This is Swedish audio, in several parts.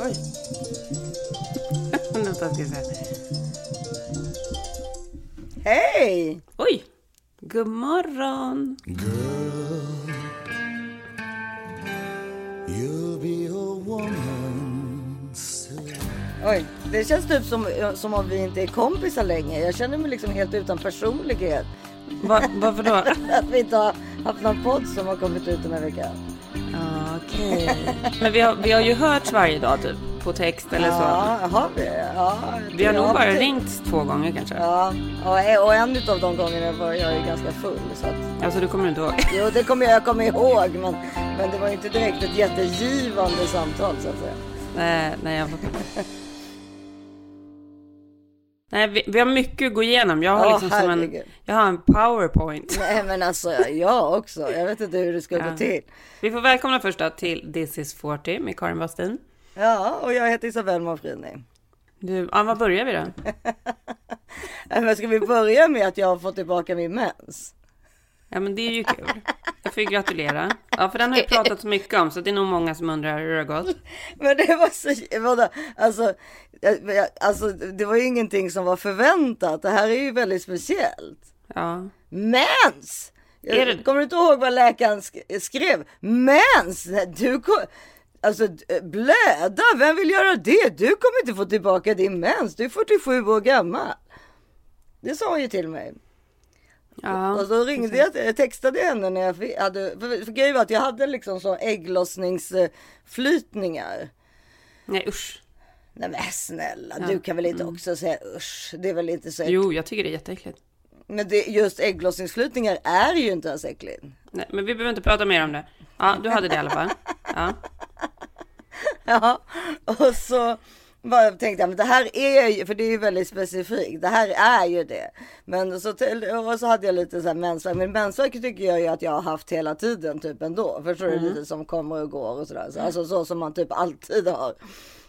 Oj. Vänta, ska vi se. Hej! Oj! God morgon! You'll be a woman Oj, det känns typ som, som om vi inte är kompisar längre. Jag känner mig liksom helt utan personlighet. Va, varför då? Att vi inte har haft någon podd som har kommit ut den här veckan. Okej. Men vi har, vi har ju hörts varje dag typ, på text eller så. Ja, har vi? Ja, Vi har nog bara det- ringt två gånger kanske. Ja, och, och en av de gångerna var jag ju ganska full. Så att, Alltså du kommer inte ihåg? jo, det kommer jag, jag kommer ihåg. Men, men det var ju inte direkt ett jättegivande samtal så att säga. Nej, nej jag fattar. Nej, vi, vi har mycket att gå igenom. Jag har Ja, liksom som en, jag har en powerpoint. Nej, men alltså jag också. Jag vet inte hur det ska Ja. gå till. Vi får välkomna först då till This is 40 med Karin Bastin. Ja, och jag heter Isabelle Monfrini. Du, ja, var börjar vi då? Nej, Men ska vi börja med att jag har fått tillbaka min mens? Ja, men det är ju kul. Jag får ju gratulera. Ja, för den har jag pratat så mycket om, så det är nog många som undrar hur det har gått. Men det var så, vadå, alltså, jag- jag- alltså, det var ju ingenting som var förväntat. Det här är ju väldigt speciellt. Ja. Mens! Är det- Kommer du inte ihåg vad läkaren sk- skrev? Mens! Du kom, alltså blöda, vem vill göra det? Du kommer inte få tillbaka din mens. Du är 47 år gammal. Det sa hon ju till mig. Ja. Och så ringde jag, jag textade henne när jag hade, för, för grejen var att jag hade liksom så ägglossningsflytningar. Nej, usch. Nej men snälla, Ja, du kan väl inte också säga usch? Det är väl inte så Jo, jag tycker det är jätteäckligt. Men det, just ägglossningsflytningar är ju inte ens äckligt. Nej, men vi behöver inte prata mer om det. Ja, du hade det i alla fall. Ja. Ja, och så bara tänkte jag, men det här är ju, för det är ju väldigt specifikt, det här är ju det. Men så, till, och så hade jag lite så här mensvärk, men mensvärk tycker jag ju att jag har haft hela tiden typ ändå. Förstår du? Lite som kommer och går och sådär. Så, alltså så som man typ alltid har.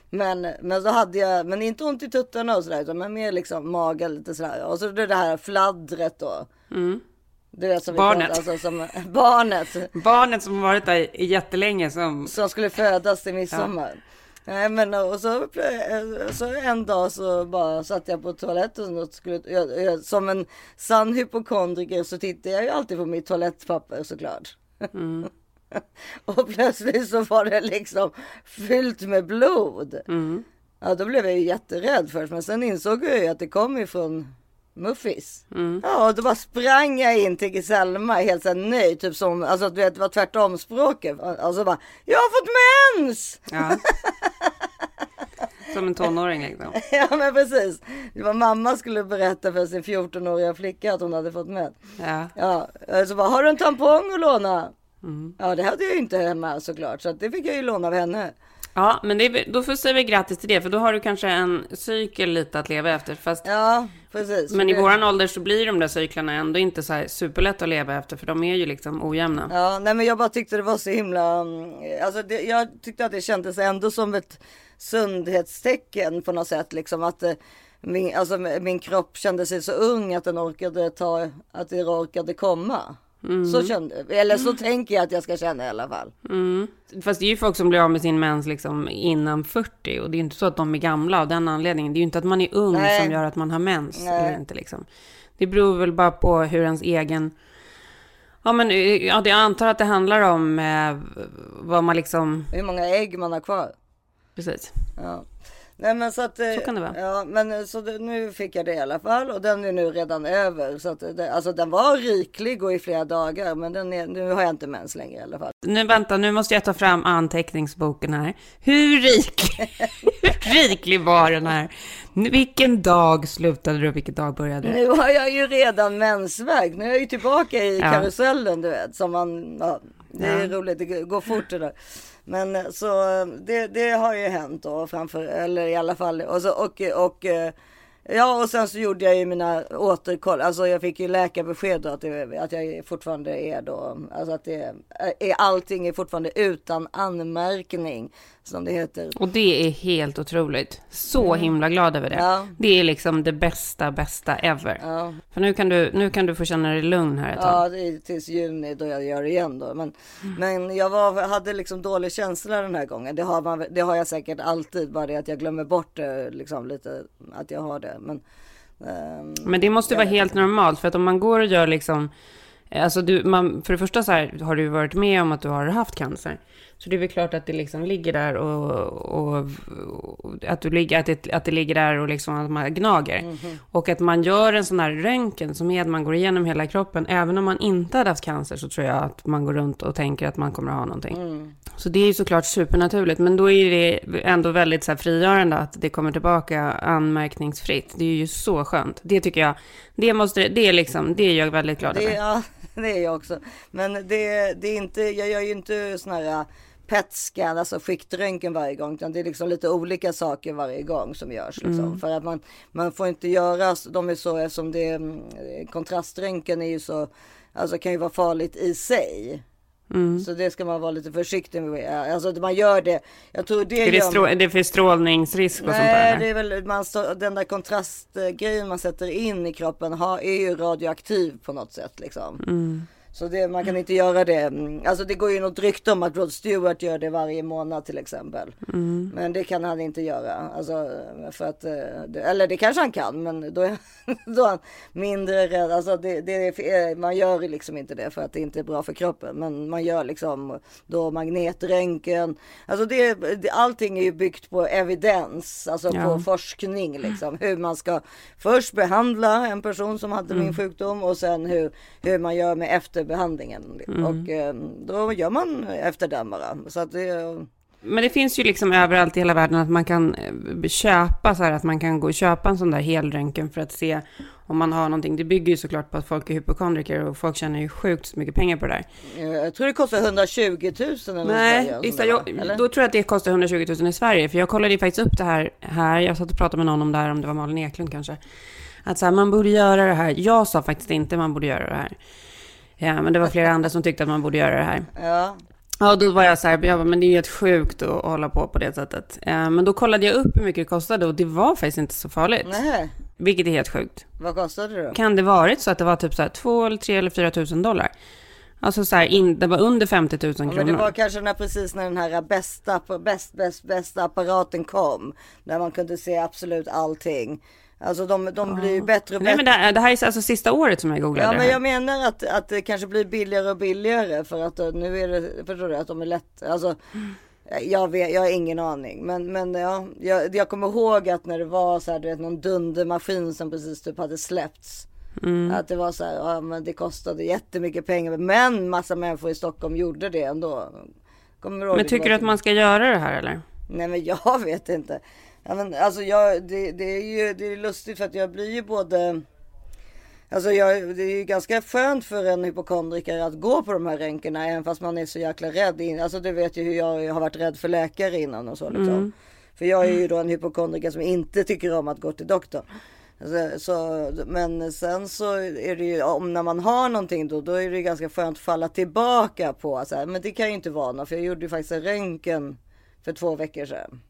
Men, men så hade jag, men inte ont i tuttarna och sådär, utan men mer liksom magen lite sådär. Och så det det här fladdret då. Du vet som Barnet. pratar- alltså som barnet. Barnet som har varit där jättelänge som... som skulle födas till midsommar. Nej men och så, så en dag så bara satt jag på toaletten och skulle, jag, jag, som en sann hypokondriker så tittar jag ju alltid på mitt toalettpapper såklart. och plötsligt så var det liksom fyllt med blod. Ja då blev jag ju jätterädd först men sen insåg jag ju att det kom ifrån Muffis. Ja, och då bara sprang jag in till Selma helt så här nöjd, typ som, alltså du vet, det var tvärtom språket. Alltså bara, jag har fått mens! Ja. Som en tonåring liksom. Ja men precis. Det var mamma skulle berätta för sin 14-åriga flicka att hon hade fått mens. Ja. Ja, så bara, har du en tampong att låna? Ja, det hade jag ju inte hemma såklart, så det fick jag ju låna av henne. Ja, men det då får säga vi grattis till det, för då har du kanske en cykel lite att leva efter. Fast, Ja, precis. men i våran ålder så blir de där cyklarna ändå inte så här superlätt att leva efter, för de är ju liksom ojämna. Ja, nej men jag bara tyckte det var så himla, mm, alltså det, jag tyckte att det kändes ändå som ett sundhetstecken på något sätt liksom att eh, min, alltså, min kropp kände sig så ung att den orkade ta, att det orkade komma. Så kände, eller så tänker jag att jag ska känna i alla fall. Mm. Fast det är ju folk som blir av med sin mens liksom innan 40 och det är ju inte så att de är gamla av den anledningen. Det är ju inte att man är ung Nej. som gör att man har mens Nej. eller inte liksom. Det beror väl bara på hur ens egen... Ja men eh, ja, jag antar att det handlar om eh, vad man liksom... Hur många ägg man har kvar. Precis. Ja. Nej men så att. eh, Så kan det vara. Ja men eh, så det, nu fick jag det i alla fall och den är nu redan över. Så att det, alltså den var riklig och i flera dagar men den är, nu har jag inte mens längre i alla fall. Nu vänta, nu måste jag ta fram anteckningsboken här. Hur rik, hur riklig var den här? Vilken dag slutade du och vilken dag började du? Nu har jag ju redan mensvärk. Nu är jag ju tillbaka i Ja. karusellen du vet. Som man, ja, det är Ja. roligt, det går fort det där. Men eh, så eh, det, det har ju hänt då framför, eller i alla fall. Och, så, och, och eh, Ja och sen så gjorde jag ju mina återkoll. Alltså jag fick ju läkarbesked då att, det, att jag fortfarande är då. Alltså att det är allting är fortfarande utan anmärkning. Som det heter. Och det är helt otroligt. Så himla glad över det. Ja. Det är liksom det bästa, bästa ever. Ja. För nu kan, du, nu kan du få känna dig lugn här ett tag. Ja, det är tills juni då jag gör det igen då. Men, men jag var, hade liksom dålig känsla den här gången. Det har, man, det har jag säkert alltid, bara det att jag glömmer bort det liksom lite, att jag har det. Men, ehm, Men det måste vara helt normalt, för att om man går och gör liksom... Alltså du, man, för det första så här, har du varit med om att du har haft cancer. Så det är väl klart att det liksom ligger där och, och, och att, du att, det, att det ligger där och liksom att man gnager. Och att man gör en sån här röntgen som är att man går igenom hela kroppen. Även om man inte hade haft cancer så tror jag att man går runt och tänker att man kommer att ha någonting. Så det är ju såklart supernaturligt. Men då är det ändå väldigt så här frigörande att det kommer tillbaka anmärkningsfritt. Det är ju så skönt. Det tycker jag. Det, måste, det, är, liksom, det är jag väldigt glad över. ja, det är jag också. Men det, det är inte, jag gör ju inte sån här PET-scan, alltså skiktröntgen varje gång, utan det är liksom lite olika saker varje gång som görs. Liksom. För att man, man får inte göra, de är så, eftersom det, mm, kontraströntgen är ju så, alltså kan ju vara farligt i sig. Så det ska man vara lite försiktig med. Alltså man gör det. Jag tror det Är det, strå, är det för strålningsrisk och sånt där? Nej, det är väl man, stå- den där kontrastgrejen man sätter in i kroppen har, är ju radioaktiv på något sätt liksom. Mm. Så det, man kan inte göra det. Mm, Alltså det går ju något rykte om att Rod Stewart gör det varje månad till exempel. Mm. Men det kan han inte göra. Alltså för att, eh, eller det kanske han kan, men då är, då är han mindre rädd. Alltså det, det, är- man gör liksom inte det för att det inte är bra för kroppen. Men man gör liksom då magnetröntgen. Alltså det, allting är ju byggt på evidens, alltså Ja. på forskning liksom. Hur man ska först behandla en person som hade Mm. min sjukdom och sen hur, hur man gör med efterbehandlingen. Mm. Och eh, då gör man efter den bara. Så att det, Men det finns ju liksom överallt i hela världen att man kan eh, köpa så här, att man kan gå och köpa en sån där helröntgen för att se om man har någonting. Det bygger ju såklart på att folk är hypokondriker och folk tjänar ju sjukt mycket pengar på det där. eh, jag tror det kostar 120 000 eller Nej, där, jag? Eller? då tror jag att det kostar 120 000 i Sverige. För jag kollade ju faktiskt upp det här, här. Jag satt och pratade med någon om det här, om det var Malin Eklund kanske. Att så här, man borde göra det här. Jag sa faktiskt inte man borde göra det här. Ja, men det var flera andra som tyckte att man borde göra det här. Ja, Ja, då var jag så här, jag bara, men det är ju helt sjukt att hålla på på det sättet. Eh, Men då kollade jag upp hur mycket det kostade och det var faktiskt inte så farligt. nej. Vilket är helt sjukt. Vad kostade det då? Kan det varit så att det var typ så här 2 eller 3 eller 4 tusen dollar? Alltså så här, in, det var under 50 000 Ja, kronor. men det var kanske när, precis när den här bästa, bäst, bäst, bästa apparaten kom. Där man kunde se absolut allting. Alltså de, de blir ju bättre och Nej, bättre. men det, det här är alltså sista året som jag googlade Ja men jag menar att, att det kanske blir billigare och billigare för att eh, nu är det, förstår du, att de är lätt, alltså jag, vet, jag har ingen aning men, men ja, jag, jag kommer ihåg att när det var så här, du vet någon dundermaskin som precis typ hade släppts. Mm. Att det var så här, ja men det kostade jättemycket pengar men massa människor i Stockholm gjorde det ändå. Kommer Men tycker du att man ska göra det här eller? Nej men jag vet inte. Ja, men, alltså jag, det, det är ju det är lustigt för att jag blir ju både Alltså jag, det är ju ganska skönt för en hypokondriker att gå på de här röntgerna även fast man är så jäkla rädd. In, alltså du vet ju hur jag har varit rädd för läkare innan och så liksom. För jag är ju då en hypokondriker som inte tycker om att gå till doktorn. Så, men sen så är det ju om när man har någonting då, då är det ganska skönt att falla tillbaka på så här, men det kan ju inte vara något för jag gjorde ju faktiskt en röntgen för två veckor sedan.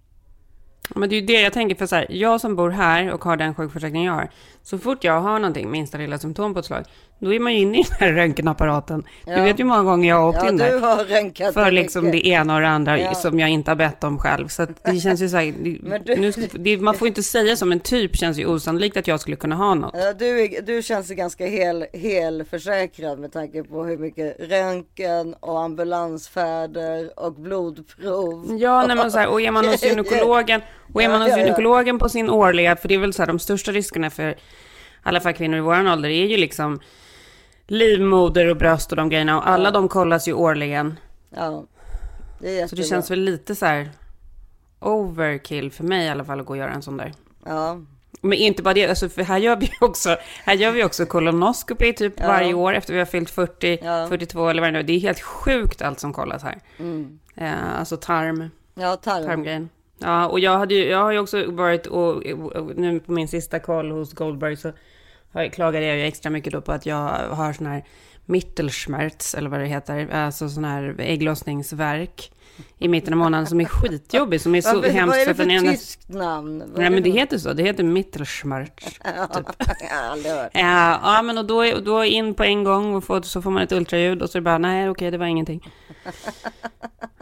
Men det är ju det jag tänker, för så här, jag som bor här och har den sjukförsäkring jag har, så fort jag har någonting, minsta lilla symptom på ett slag, då är man ju inne i den här röntgenapparaten. Du Ja. vet ju hur många gånger jag har åkt Ja in du där. har röntgat För mycket. liksom det ena och det andra Ja. som jag inte har bett om själv. Så att det känns ju så här, du- nu, det, man får inte säga som en typ känns ju osannolikt att jag skulle kunna ha något. Ja, du, är, du känns ju ganska hel, hel försäkrad med tanke på hur mycket röntgen och ambulansfärder och blodprov. Ja, nej, men så här, och är man hos gynekologen, och är man hos gynekologen på sin årliga, för det är väl så här, de största riskerna för i alla fall kvinnor i våran ålder är ju liksom livmoder och bröst och de grejerna, och alla de kollas ju årligen. Ja, det är jättebra. Så det känns väl lite så här overkill för mig i alla fall att gå och göra en sån där. Ja, Men inte bara det, alltså för här gör vi också, här gör vi också kolonoskopi typ Ja. varje år efter vi har fyllt 40, Ja. 42 eller vad det nu är. Det är helt sjukt allt som kollas här. mm. Eh, alltså tarm, ja tarm. tarmgrejen. Ja, och jag, hade ju, jag har ju också varit och, och nu på min sista koll hos Goldberg så har, klagade jag ju extra mycket då på att jag har sån här Mittelschmerz, eller vad det heter, alltså sån här ägglossningsverk i mitten av månaden som är skitjobbig, som är så Varför, hemskt. vad är det för ena- tyskt namn? Vad Nej men det heter så, det heter Mittelschmerz. Jag hört. Ja, ja men och då, är- då in på en gång och få, så får man ett ultraljud och så är det bara nej okej det var ingenting.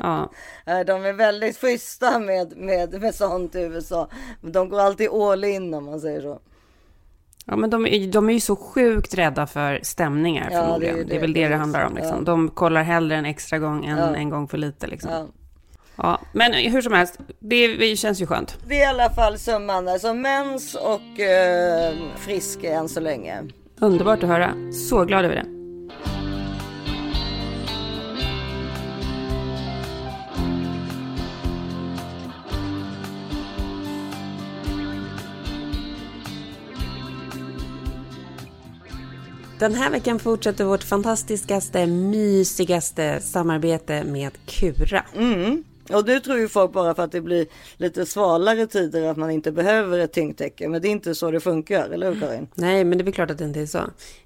Ja, De är väldigt schyssta med, med, med sånt i USA. De går alltid all in om man säger så. Ja men de, är- de är ju så sjukt rädda för stämningar Ja, det är förmodligen. ju Det, är det. väl det Det det handlar om så, liksom. ja. De kollar hellre en extra gång än Ja. en gång för lite liksom. Ja. Men hur som helst, det, det känns ju skönt. Det är i alla fall summan. Alltså mens och eh, frisk än så länge. Underbart att höra. Så glad över det. Den här veckan fortsätter vårt fantastiskaste, mysigaste samarbete med Kura. Mm. Och nu tror ju folk bara för att det blir lite svalare tider att man inte behöver ett tyngdtäcke. Men det är inte så det funkar, eller hur Karin? Nej, men det är väl klart att det inte är så.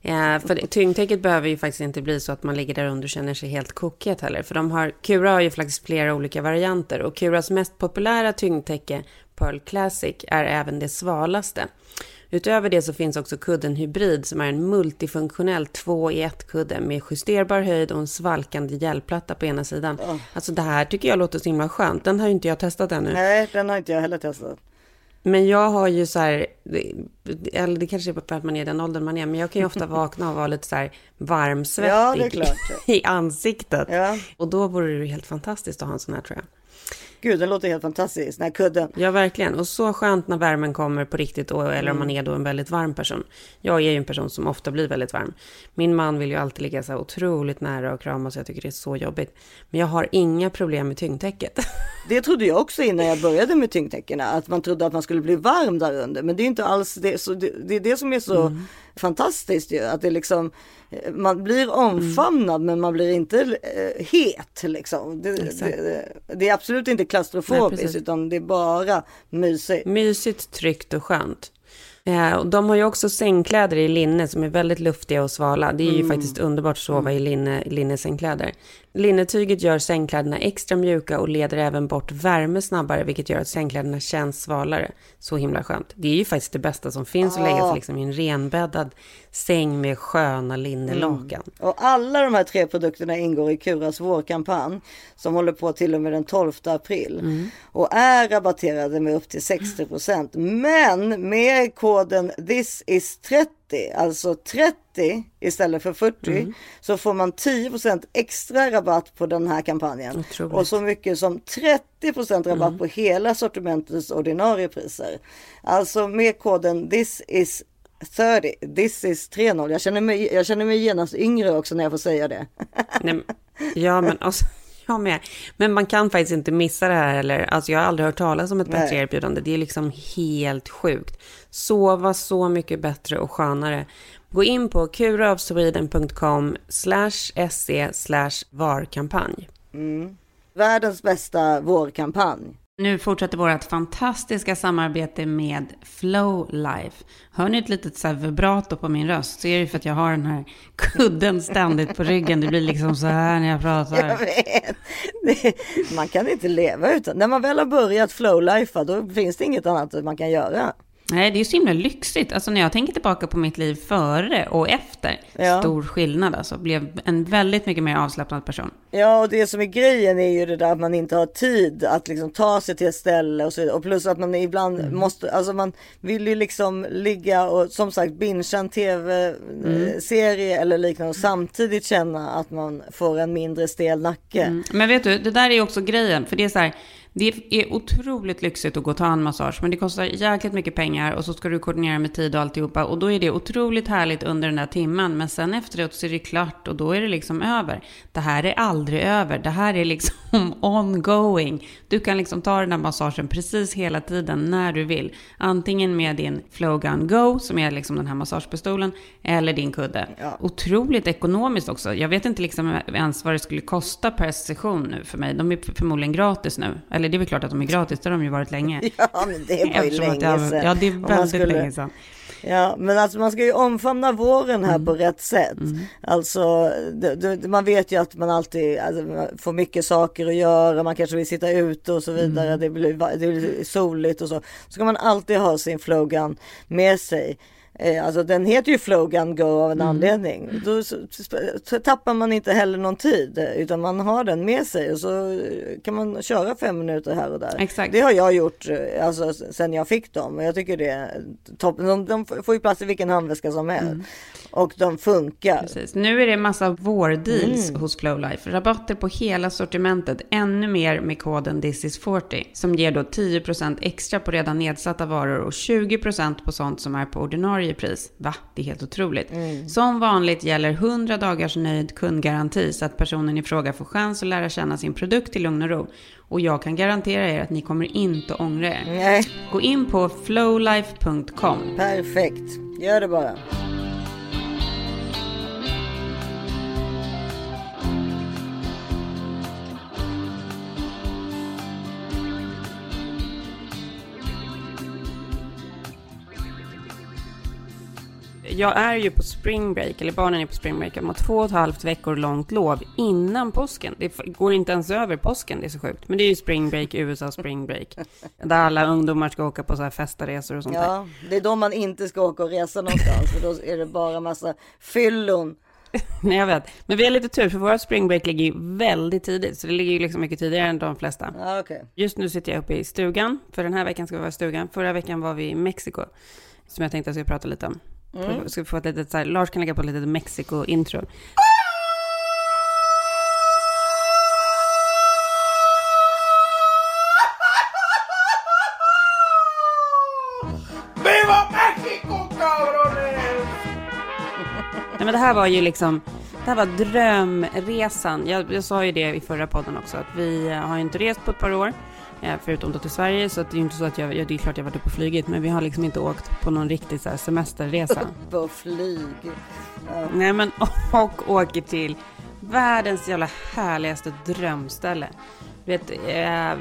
Eh, för det- tyngdtäcket behöver ju faktiskt inte bli så att man ligger där under och känner sig helt kokigt heller. För de har, Cura har ju faktiskt flera olika varianter och Curas mest populära tyngdtäcke, Pearl Classic, är även det svalaste. Utöver det så finns också kudden Hybrid som är en multifunktionell 2 i 1 kudde med justerbar höjd och en svalkande gällplatta på ena sidan. Alltså det här tycker jag låter så himla skönt. Den har ju inte jag testat ännu. Nej, den har inte jag heller testat. Men jag har ju så här, eller det kanske är för att man är den åldern man är, men jag kan ju ofta vakna och vara lite så här varmsvettig Ja, i ansiktet. Ja. Och då vore det helt fantastiskt att ha en sån här tror jag. Gud, den låter helt fantastisk. Den här kudden. Ja, verkligen. Och så skönt när värmen kommer på riktigt, och, eller om man Mm. är då en väldigt varm person. Jag är ju en person som ofta blir väldigt varm. Min man vill ju alltid ligga så här otroligt nära och krama, så jag tycker det är så jobbigt. Men jag har inga problem med tyngdtäcket. Det trodde jag också innan jag började med tyngdtäckena. Att man trodde att man skulle bli varm där under. Men det är inte alls det. Så det, det är det som är så Mm. fantastiskt ju. Att det liksom, eh, man blir omfamnad men man blir inte eh, het liksom. Det, det, det är absolut inte klaustrofobiskt utan det är bara mysigt. Mysigt, tryggt och skönt. Eh, och de har ju också sängkläder i linne som är väldigt luftiga och svala. Det är ju faktiskt underbart att sova i linne, linnesängkläder. Linnetyget gör sängkläderna extra mjuka och leder även bort värme snabbare, vilket gör att sängkläderna känns svalare. Så himla skönt. Det är ju faktiskt det bästa som finns att lägga sig liksom i en renbäddad säng med sköna linnelakan. Och alla de här tre produkterna ingår i Kuras vårkampanj som håller på till och med den 12 april och är rabatterade med upp till 60% Men med koden this is 30, alltså 30 istället för 40 så får man 10% extra rabatt på den här kampanjen Otroligt. och så mycket som 30% rabatt på hela sortimentets ordinarie priser. Alltså med koden this is 30, this is 30. Jag känner mig, jag känner mig genast yngre också när jag får säga det. Nej, men- ja, men alltså, jag med. Men man kan faktiskt inte missa det här heller. Alltså, jag har aldrig hört talas om ett Nej. bättre erbjudande. Det är liksom helt sjukt. Sova så mycket bättre och skönare. Gå in på kuraofsweden.com slash se slash varkampanj. Världens bästa vårkampanj. Nu fortsätter vårt fantastiska samarbete med Flow Life. Hör ni ett litet så här vibrato på min röst så är det för att jag har den här kudden ständigt på ryggen. Det blir liksom så här när jag pratar. Jag vet. Det, man kan inte leva utan. När man väl har börjat flowlifa då finns det inget annat man kan göra. Nej, det är ju så himla lyxigt. Alltså när jag tänker tillbaka på mitt liv före och efter, Ja. stor skillnad alltså. Blev en väldigt mycket mer avslappnad person. Ja, och det som är grejen är ju det där att man inte har tid att liksom ta sig till ett ställe och så vidare. Och plus att man ibland måste, alltså man vill ju liksom ligga och som sagt bingea en tv-serie eller liknande och samtidigt känna att man får en mindre stel nacke. Mm. Men vet du, det där är ju också grejen. För det är så här, det är otroligt lyxigt att gå och ta en massage. Men det kostar jäkligt mycket pengar och så ska du koordinera med tid och alltihopa. Och då är det otroligt härligt under den där timmen. Men sen efteråt så är det klart och då är det liksom över. Det här är aldrig över. Det här är liksom ongoing. Du kan liksom ta den här massagen precis hela tiden när du vill. Antingen med din Flowgun Go, som är liksom den här massagepistolen, eller din kudde. Ja. Otroligt ekonomiskt också. Jag vet inte liksom ens vad det skulle kosta per session nu för mig. De är förmodligen gratis nu. Eller eller det är väl klart att de är gratis, det har de ju varit länge. Ja, men det var ju länge sedan. Ja, det är väldigt skulle- länge sedan. Ja, men alltså man ska ju omfamna våren här Mm. på rätt sätt. Alltså, det, det, man vet ju att man alltid alltså, man får mycket saker att göra, man kanske vill sitta ute och så vidare, Mm. det, blir, det blir soligt och så. Så ska man alltid ha sin flogan med sig. Eh, alltså den heter ju Flogan Go av en Mm. anledning. Då så, så tappar man inte heller någon tid eh, utan man har den med sig och så kan man köra fem minuter här och där. Exakt. Det har jag gjort eh, alltså, sen jag fick dem och jag tycker det är toppen. De, de får ju plats i vilken handväska som helst och de funkar. Precis. Nu är det massa vårdeals Mm. hos Flowlife. Rabatter på hela sortimentet. Ännu mer med koden thisis40. Som ger då 10% extra på redan nedsatta varor och 20% på sånt som är på ordinarie pris. Va? Det är helt otroligt. Mm. Som vanligt gäller 100 dagars nöjd kundgaranti så att personen i fråga får chans att lära känna sin produkt i lugn och ro. Och jag kan garantera er att ni kommer inte ångra er. Nej, Gå in på flowlife.com. perfekt. Gör det bara. Jag är ju på spring break, eller barnen är på spring break. De har två och ett halvt veckor långt lov innan påsken. Det går inte ens över påsken, det är så sjukt. Men det är ju spring break, USA spring break. Där alla ungdomar ska åka på så här festaresor och sånt där. Ja, det är då man inte ska åka och resa någonstans för då är det bara massa fyllon. Nej, jag vet. Men vi har lite tur, för våra spring break ligger ju väldigt tidigt. Så det ligger ju liksom mycket tidigare än de flesta. Ja, okej. Just nu sitter jag uppe i stugan, för den här veckan ska vi vara i stugan. Förra veckan var vi i Mexiko, som jag tänkte att jag ska prata lite om. Mm. Ska få ett litet så här, Lars kan lägga på ett litet Mexiko-intro. ¡Viva cabrones! Nej, men det här var ju liksom, det här var drömresan. Jag, jag sa ju det i förra podden också, att vi eh, har ju inte rest på ett par år, förutom då till Sverige, så det är ju inte så att jag, ja, det är klart jag varit uppe och flugit, men vi har liksom inte åkt på någon riktig så semesterresa. På flyg. Ja. Nej men, och åker till världens jävla härligaste drömställe. Du vet, eh,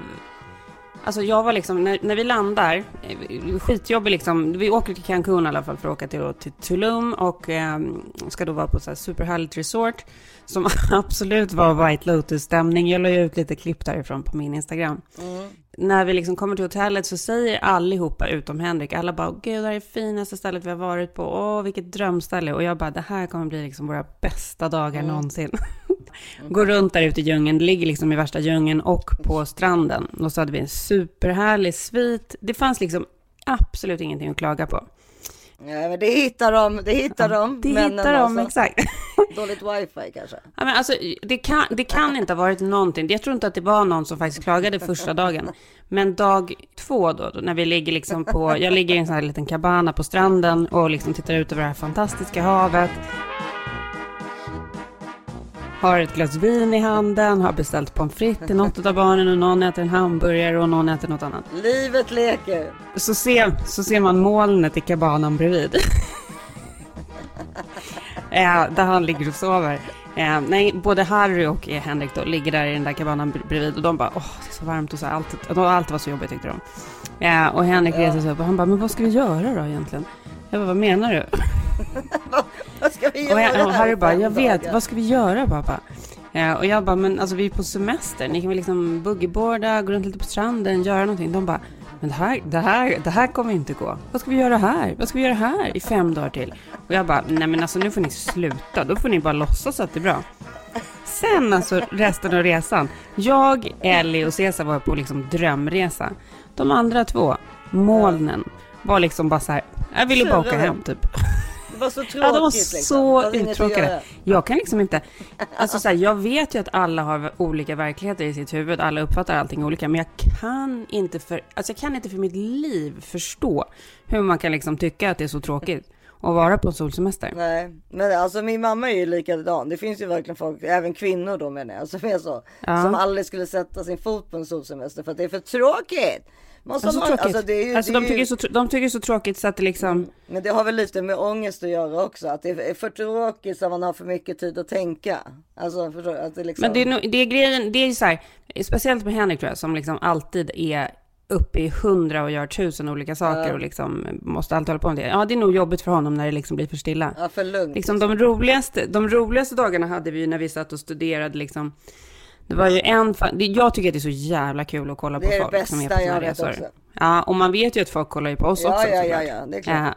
alltså jag var liksom, när, när vi landar, eh, skitjobbig liksom, vi åker till Cancun i alla fall för att åka till, till Tulum och eh, ska då vara på så här superhärligt resort som absolut var White Lotus-stämning. Jag la ju ut lite klipp därifrån på min Instagram. När vi liksom kommer till hotellet så säger allihopa utom Henrik, alla bara, gud det här är finaste stället vi har varit på, åh vilket drömställe. Och jag bara, det här kommer bli liksom våra bästa dagar någonsin. Går runt där ute i djungeln, det ligger liksom i värsta djungeln och på stranden. Och så hade vi en superhärlig svit. Det fanns liksom absolut ingenting att klaga på. Ja, men det hittar de, det hittar de. Det hittar de, alltså. exakt. Dåligt wifi kanske. Ja, men alltså, det, kan, det kan inte ha varit någonting. Jag tror inte att det var någon som faktiskt klagade första dagen. Men dag två då, då när vi ligger liksom på, jag ligger i en sån här liten cabana på stranden och liksom tittar ut över det här fantastiska havet. Har ett glas vin i handen, har beställt pommes frites till något av barnen och någon äter en hamburgare och någon äter något annat. Livet leker. Så ser, så ser man molnet i kabanan bredvid. eh, där han ligger och sover. Eh, nej, både Harry och Henrik då ligger där i den där kabanan br- bredvid och de bara, åh, det är så varmt och så allt, allt var så jobbigt tyckte de. Eh, och Henrik reser sig upp och han bara, men vad ska vi göra då egentligen? Jag bara, vad menar du? Vad ska vi Och, göra jag, och Harry bara, jag vet, vad ska vi göra pappa? Eh, och jag bara, men alltså vi är på semester, ni kan väl liksom boogieboarda, gå runt lite på stranden, göra någonting. De bara, men det här, det här, det här kommer inte gå. Vad ska vi göra här? Vad ska vi göra här i fem dagar till? Och jag bara, nej men alltså nu får ni sluta, då får ni bara låtsas att det är bra. Sen alltså resten av resan, jag, Ellie och Cesar var på liksom drömresa. De andra två, molnen, var liksom bara så här, jag ville bara åka hem typ. Det var så tråkigt Ja, de var så uttråkade. Jag kan liksom inte, alltså så här, jag vet ju att alla har olika verkligheter i sitt huvud, alla uppfattar allting olika, men jag kan inte för, alltså jag kan inte för mitt liv förstå hur man kan liksom tycka att det är så tråkigt. att vara på en solsemester. Nej, men alltså min mamma är ju likadan. Det finns ju verkligen folk, även kvinnor då menar jag, som är så. Ja. Som aldrig skulle sätta sin fot på en solsemester för att det är för tråkigt. Måste Alltså, man, tråkigt. alltså, det är ju, alltså, det de, ju- tycker så, de tycker så tråkigt så att det liksom... Men det har väl lite med ångest att göra också. Att det är för tråkigt så att man har för mycket tid att tänka. Alltså förstår? Att det liksom... Men det är, nog- det är grejen, det är ju så här, speciellt med Henrik tror jag, som liksom alltid är uppe i hundra och gör tusen olika saker och liksom måste alltid hålla på med det. Ja, det är nog jobbigt för honom när det liksom blir för stilla. Ja, för lugnt. Liksom de roligaste, de roligaste dagarna hade vi ju när vi satt och studerade liksom. Det var ju en, det- jag tycker att det är så jävla kul att kolla på Det är det folk som är på bästa sina jag vet resor. också. Ja, och man vet ju att folk kollar ju på oss Ja, också ja, ja, ja, det är klart.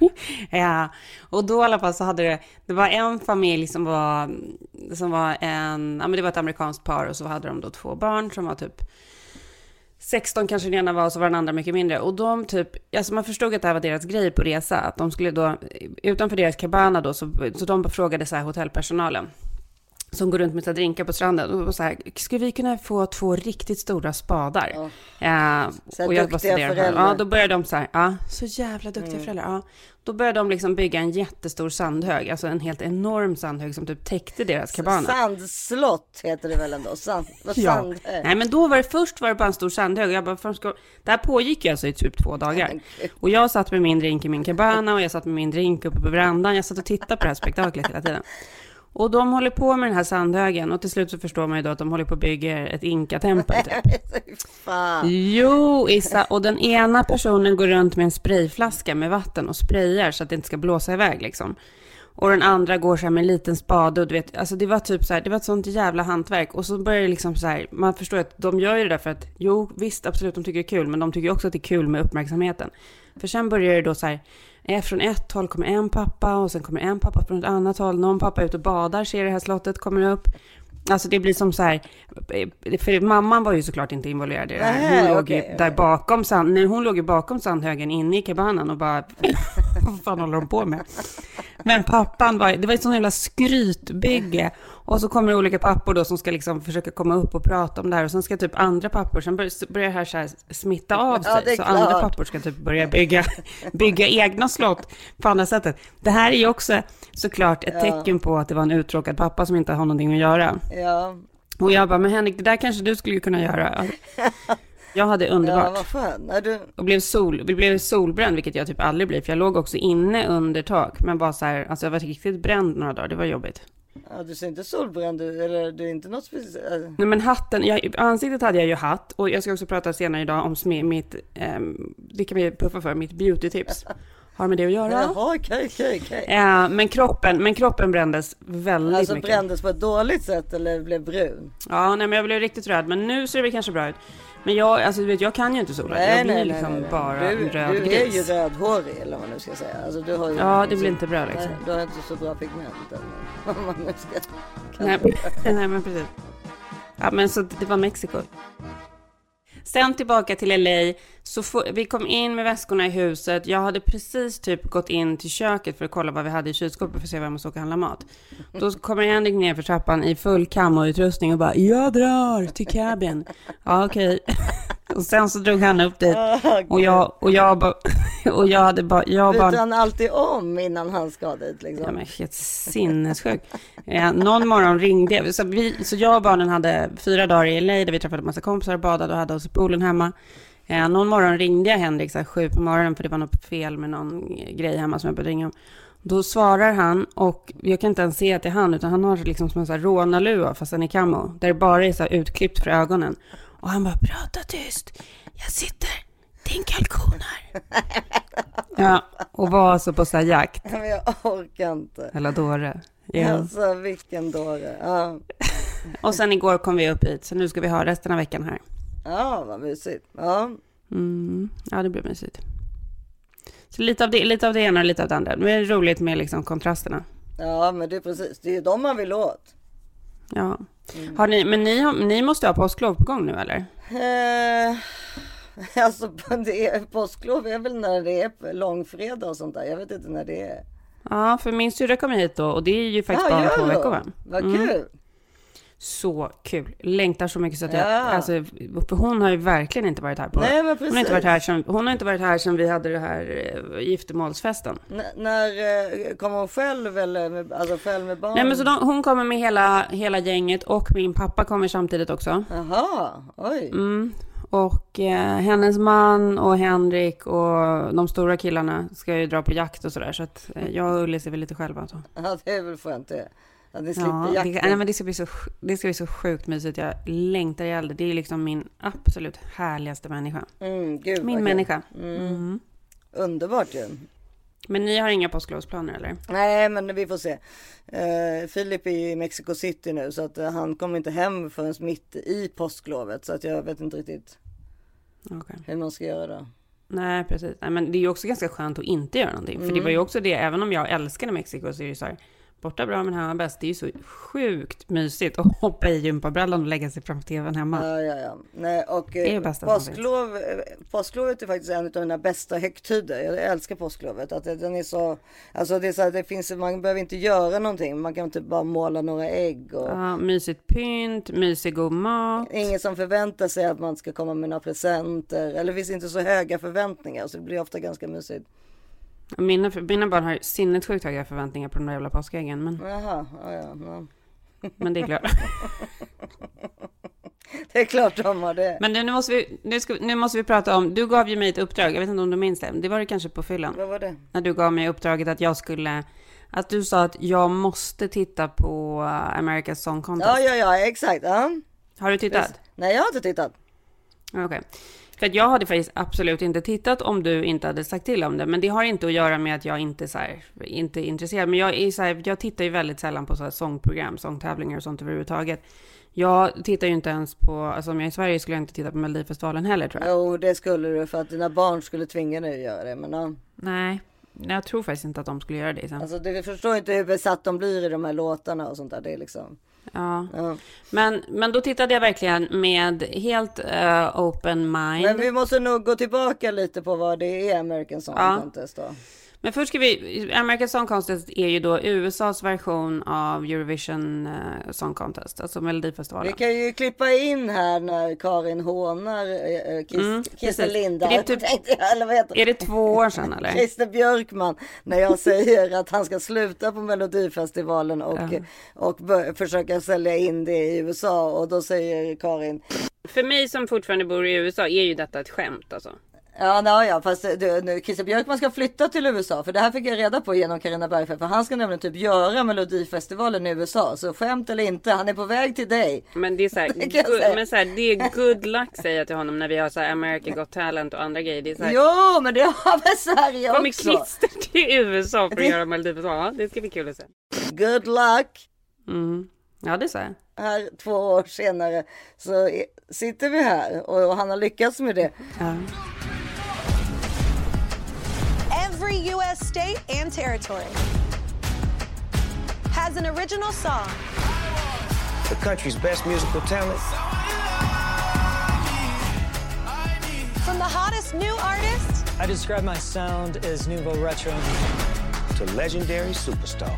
Ja. ja, och då i alla fall så hade det, det var en familj som var, som var en, ja men det var ett amerikanskt par och så hade de då två barn som var typ 16 kanske den ena var och så var den andra mycket mindre. Och de typ, alltså man förstod att det här var deras grej på resa. Att de skulle då, utanför deras cabana då, så, så de frågade så här hotellpersonalen. Som går runt med sina drinkar på stranden. Och så här, skulle vi kunna få två riktigt stora spadar? Ja. Eh, Så och jag bara studerade. Ja, då började de så här, ja, så jävla duktiga Mm. föräldrar. Ja. Då började de liksom bygga en jättestor sandhög, alltså en helt enorm sandhög som typ täckte deras cabana. Sandslott heter det väl ändå? Sand, vad Ja. Nej men då var det först var det bara en stor sandhög jag bara, "Fan, ska... det här pågick ju alltså i typ två dagar. Och jag satt med min drink i min cabana och jag satt med min drink uppe på verandan. Jag satt och tittade på det här spektaklet hela tiden. Och de håller på med den här sandhögen och till slut så förstår man ju då att de håller på att bygga ett inkatempel typ. Jo, Issa, och den ena personen går runt med en sprayflaska med vatten och sprayar så att det inte ska blåsa iväg liksom. Och den andra går så här med en liten spade och du vet, alltså det var typ så här, det var ett sånt jävla hantverk. Och så börjar det liksom så här, man förstår att de gör ju det där för att, jo visst absolut de tycker det är kul, men de tycker också att det är kul med uppmärksamheten. För sen börjar det då så här, från ett håll kommer en pappa och sen kommer en pappa från ett annat håll. Någon pappa är ute och badar, ser det här slottet, kommer upp. Alltså det blir som så här, för mamman var ju såklart inte involverad i det här. Hon låg okej, ju där okej. bakom sand, nej, hon låg ju bakom sandhögen inne i cabanan och bara, vad fan håller de på med? Men pappan var, det var ett sånt jävla skrytbygge. Och så kommer det olika pappor då som ska liksom försöka komma upp och prata om det här. Och sen ska typ andra pappor, sen börjar, det här, så här smitta av sig. Ja, så andra pappor ska typ börja bygga, bygga egna slott på andra sättet. Det här är ju också såklart ett Ja. tecken på att det var en uttråkad pappa som inte har någonting att göra. Ja, Och jag bara, men Henrik, det där kanske du skulle kunna göra. Jag hade ja underbart. vad fan. Du, Och blev sol, blev solbränd, vilket jag typ aldrig blir, för jag låg också inne under tak. Men bara så här, alltså jag var riktigt bränd några dagar, det var jobbigt. Ja, du ser inte solbränd ut, eller du är inte något speciellt. Nej men hatten, jag, ansiktet hade jag ju hatt. Och jag ska också prata senare idag om mitt, ehm, det kan vi puffa för, mitt beautytips. Har med det att göra. Jaha, okej, okej, okej. Eh, men, kroppen, men kroppen brändes väldigt Alltså mycket. brändes på ett dåligt sätt eller blev brun? Ja, nej men jag blev riktigt röd. Men nu ser det väl kanske bra ut. Men jag, alltså du vet, jag kan ju inte sola. jag blir liksom bara du, röd Du är ju gris. rödhårig eller vad man nu ska säga. Alltså, du har ju Ja, det blir inte bra liksom. Nej, du har inte så bra pigment eller vad man nu ska Nej, nej men precis. Ja men så det var Mexiko. Sen tillbaka till LA, så få- vi kom in med väskorna i huset. Jag hade precis typ gått in till köket för att kolla vad vi hade i kylskåpet för att se vem som ska handla mat. Då kommer Henrik ner för trappan i full kamoutrustning och bara “Jag drar till cabin”. Ja okej. Och sen så drog han upp dit och jag, och jag, och jag hade bara, jag Byter bara han alltid om innan han ska dit liksom? Ja, men helt sinnessjukt. Eh, någon morgon ringde jag, så, vi, så jag och barnen hade fyra dagar i LA där vi träffade massa kompisar och badade och hade oss i poolen hemma. Eh, någon morgon ringde jag Henrik så här, sju på morgonen för det var något fel med någon grej hemma som jag började ringa om. Då svarar han och jag kan inte ens se att det är han utan han har liksom som en sån här rånarluva fast den är camo. Där det bara är så här utklippt för ögonen. Och han bara prata tyst. Jag sitter, det är en kalkon här. Ja, och var alltså på så här jakt. Men jag orkar inte. Eller dåre. Ja. Alltså vilken dåre. Ja. Och sen igår kom vi upp hit, så nu ska vi ha resten av veckan här. Ja, vad mysigt. Ja. Mm. Ja, det blir mysigt. Så lite av, det, lite av det ena och lite av det andra. Det är roligt med liksom kontrasterna. ja, men det är precis. Det är ju de man vill åt. Ja. Har ni, men ni, har, ni måste ha påsklov på gång nu eller? Eh, alltså det är, påsklov är väl när det är långfredag och sånt där. Jag vet inte när det är. Ja, för min syrra kommer hit då och det är ju faktiskt bara gör två veckor va? Vad Mm. Så kul. Längtar så mycket så att jag, Ja. alltså, för hon har ju verkligen inte varit här på, Nej, men hon har precis. inte varit här sen, hon har inte varit här sen vi hade det här eh, giftermålsfesten. N- när eh, kommer hon själv eller alltså själv med barn? Nej men så de, hon kommer med hela, hela gänget och min pappa kommer samtidigt också. Jaha, oj. Mm. Och eh, hennes man och Henrik och de stora killarna ska ju dra på jakt och sådär. Så att eh, jag och Ullis är väl lite själva. Så. Ja, det är väl skönt det. Att ni slipper Ja, det, jakten. nej, men det, ska bli så, det ska bli så sjukt mysigt. Jag längtar ihjäl det. Det är liksom min absolut härligaste människa. Mm, gud, Min människa. Mm. Mm. Underbart ju. Men ni har inga påsklovsplaner eller? Nej, men vi får se. Uh, Filip är ju i Mexico City nu så att eh, han kommer inte hem förrän mitt i påsklovet. Så att jag vet inte riktigt Okej. hur man ska göra då. Nej, precis. Nej, men det är ju också ganska skönt att inte göra någonting. För det Mm. var ju också det, även om jag älskade Mexiko så är det så här, borta bra men hemma bäst. Det är ju så sjukt mysigt att hoppa i gympabrallan och lägga sig framför tvn hemma. Ja, ja, ja. Nej, och Det är eh, det bästa finns. påsklov, eh, påsklovet är faktiskt en av mina bästa högtider. Jag älskar påsklovet. Att det- den är så, alltså det är så här, det finns, man behöver inte göra någonting. Man kan inte bara måla några ägg och Ja, mysigt pynt, mysig god mat. ingen som förväntar sig att man ska komma med några presenter. Eller det finns inte så höga förväntningar så det blir ofta ganska mysigt. Mina, mina barn har sinnessjukt höga förväntningar på de där jävla påskäggen. Men, Jaha, ja, ja, men det är klart. Det är klart de har det. Men nu måste, vi, nu, ska, nu måste vi prata om, du gav ju mig ett uppdrag, jag vet inte om du minns det, det var det kanske på fyllan. Vad var det? När du gav mig uppdraget att jag skulle, att du sa att jag måste titta på uh, America's Song Contest. Ja, ja, ja, exakt. Ja. Har du tittat? Nej, jag har inte tittat. Okej. För att jag hade faktiskt absolut inte tittat om du inte hade sagt till om det. Men det har inte att göra med att jag inte, så här, inte är intresserad. Men jag, är så här, jag tittar ju väldigt sällan på så här sångprogram, sångtävlingar och sånt överhuvudtaget. Jag tittar ju inte ens på, alltså om jag är i Sverige skulle jag inte titta på Melodifestivalen heller tror jag. Jo, det skulle du för att dina barn skulle tvinga dig att göra det. Men ja. Nej, jag tror faktiskt inte att de skulle göra det sen. Alltså, du förstår inte hur besatt de blir i de här låtarna och sånt där. Det är liksom. Ja. Ja. Men, men då tittade jag verkligen med helt eh, open mind. Men vi måste nog gå tillbaka lite på vad det är American Song Ja. Contest då. Men först ska vi, American Song Contest är ju då USAs version av Eurovision eh, Song Contest, alltså Vi Melodifestivalen. kan ju klippa in här när Karin hånar Chris, Mm, Christer precis. Linda. Det är typ- jag, Är det två år sedan eller? Christer Björkman när jag säger att han ska sluta på Melodifestivalen och, Ja. och bör, försöka sälja in det i USA och då säger Karin För mig som fortfarande bor i USA är ju detta ett skämt alltså. Ja, nej, ja, fast du, nu, Christer Björkman ska flytta till USA för det här fick jag reda på genom Carina Bergfeldt för han ska nämligen typ göra Melodifestivalen i USA så skämt eller inte, han är på väg till dig. Men det är så här, Det good, men så här, det är good luck säger jag till honom när vi har så här America Got Talent och andra grejer. Det är så här, Jo, men det har väl Sverige kommer också. klister till USA för Det- att göra Melodifestivalen. Ja, det ska bli kul att se. Good luck. Mm. Ja, det sa jag. Här två år senare så sitter vi här och, och han har lyckats med det. Ja. Every U.S. state and territory has an original song the country's best musical talent. from the hottest new artist I describe my sound as nouveau retro. to legendary superstar.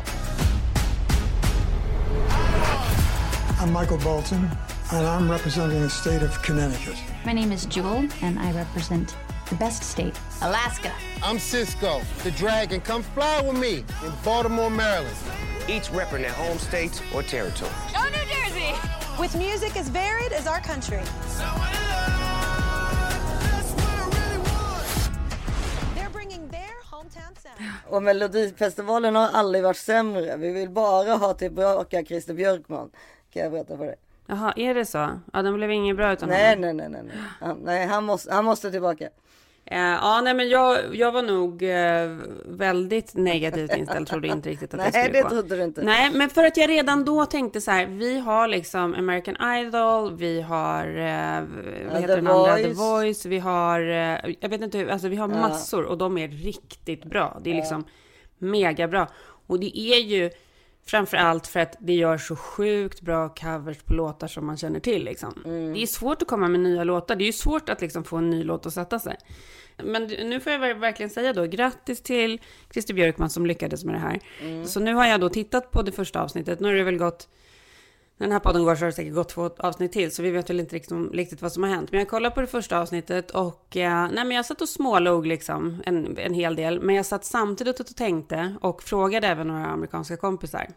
I'm Michael Bolton, and I'm representing the state of Connecticut. My name is Jewel, and I represent the best state, Alaska. I'm Cisco, the dragon. Come fly with me in Baltimore, Maryland. Each repping their home states or territory. Oh, New Jersey. With music as varied as our country. They're bringing their hometown sound. Och Melodifestivalen har aldrig varit sämre. Vi vill bara ha tillbaka Christer Björkman. Kan jag berätta för dig. Jaha, är det så? Ja, den blev inget bra utan Nej, honom. nej, nej, nej. nej. Han, nej han, måste, han måste tillbaka. Eh, ja, nej, men jag, jag var nog eh, väldigt negativt inställd. Trodde inte riktigt att det Nej, skulle det gå. trodde du inte. Nej, men för att jag redan då tänkte så här. Vi har liksom American Idol, vi har, eh, vad The heter den andra? The Voice. Vi har, jag vet inte hur, alltså vi har massor och de är riktigt bra. Det är liksom mega bra. Och det är ju framför allt för att det gör så sjukt bra covers på låtar som man känner till liksom. Det är svårt att komma med nya låtar. Det är ju svårt att liksom få en ny låt att sätta sig. Men nu får jag ver- verkligen säga då, grattis till Christer Björkman som lyckades med det här. Så nu har jag då tittat på det första avsnittet. Nu har det väl gått den här podden går så har det säkert gått två avsnitt till, så vi vet väl inte riktigt, riktigt vad som har hänt. Men jag kollade på det första avsnittet och eh, nej, men jag satt och smålog liksom en, en hel del. Men jag satt samtidigt och tänkte och frågade även några amerikanska kompisar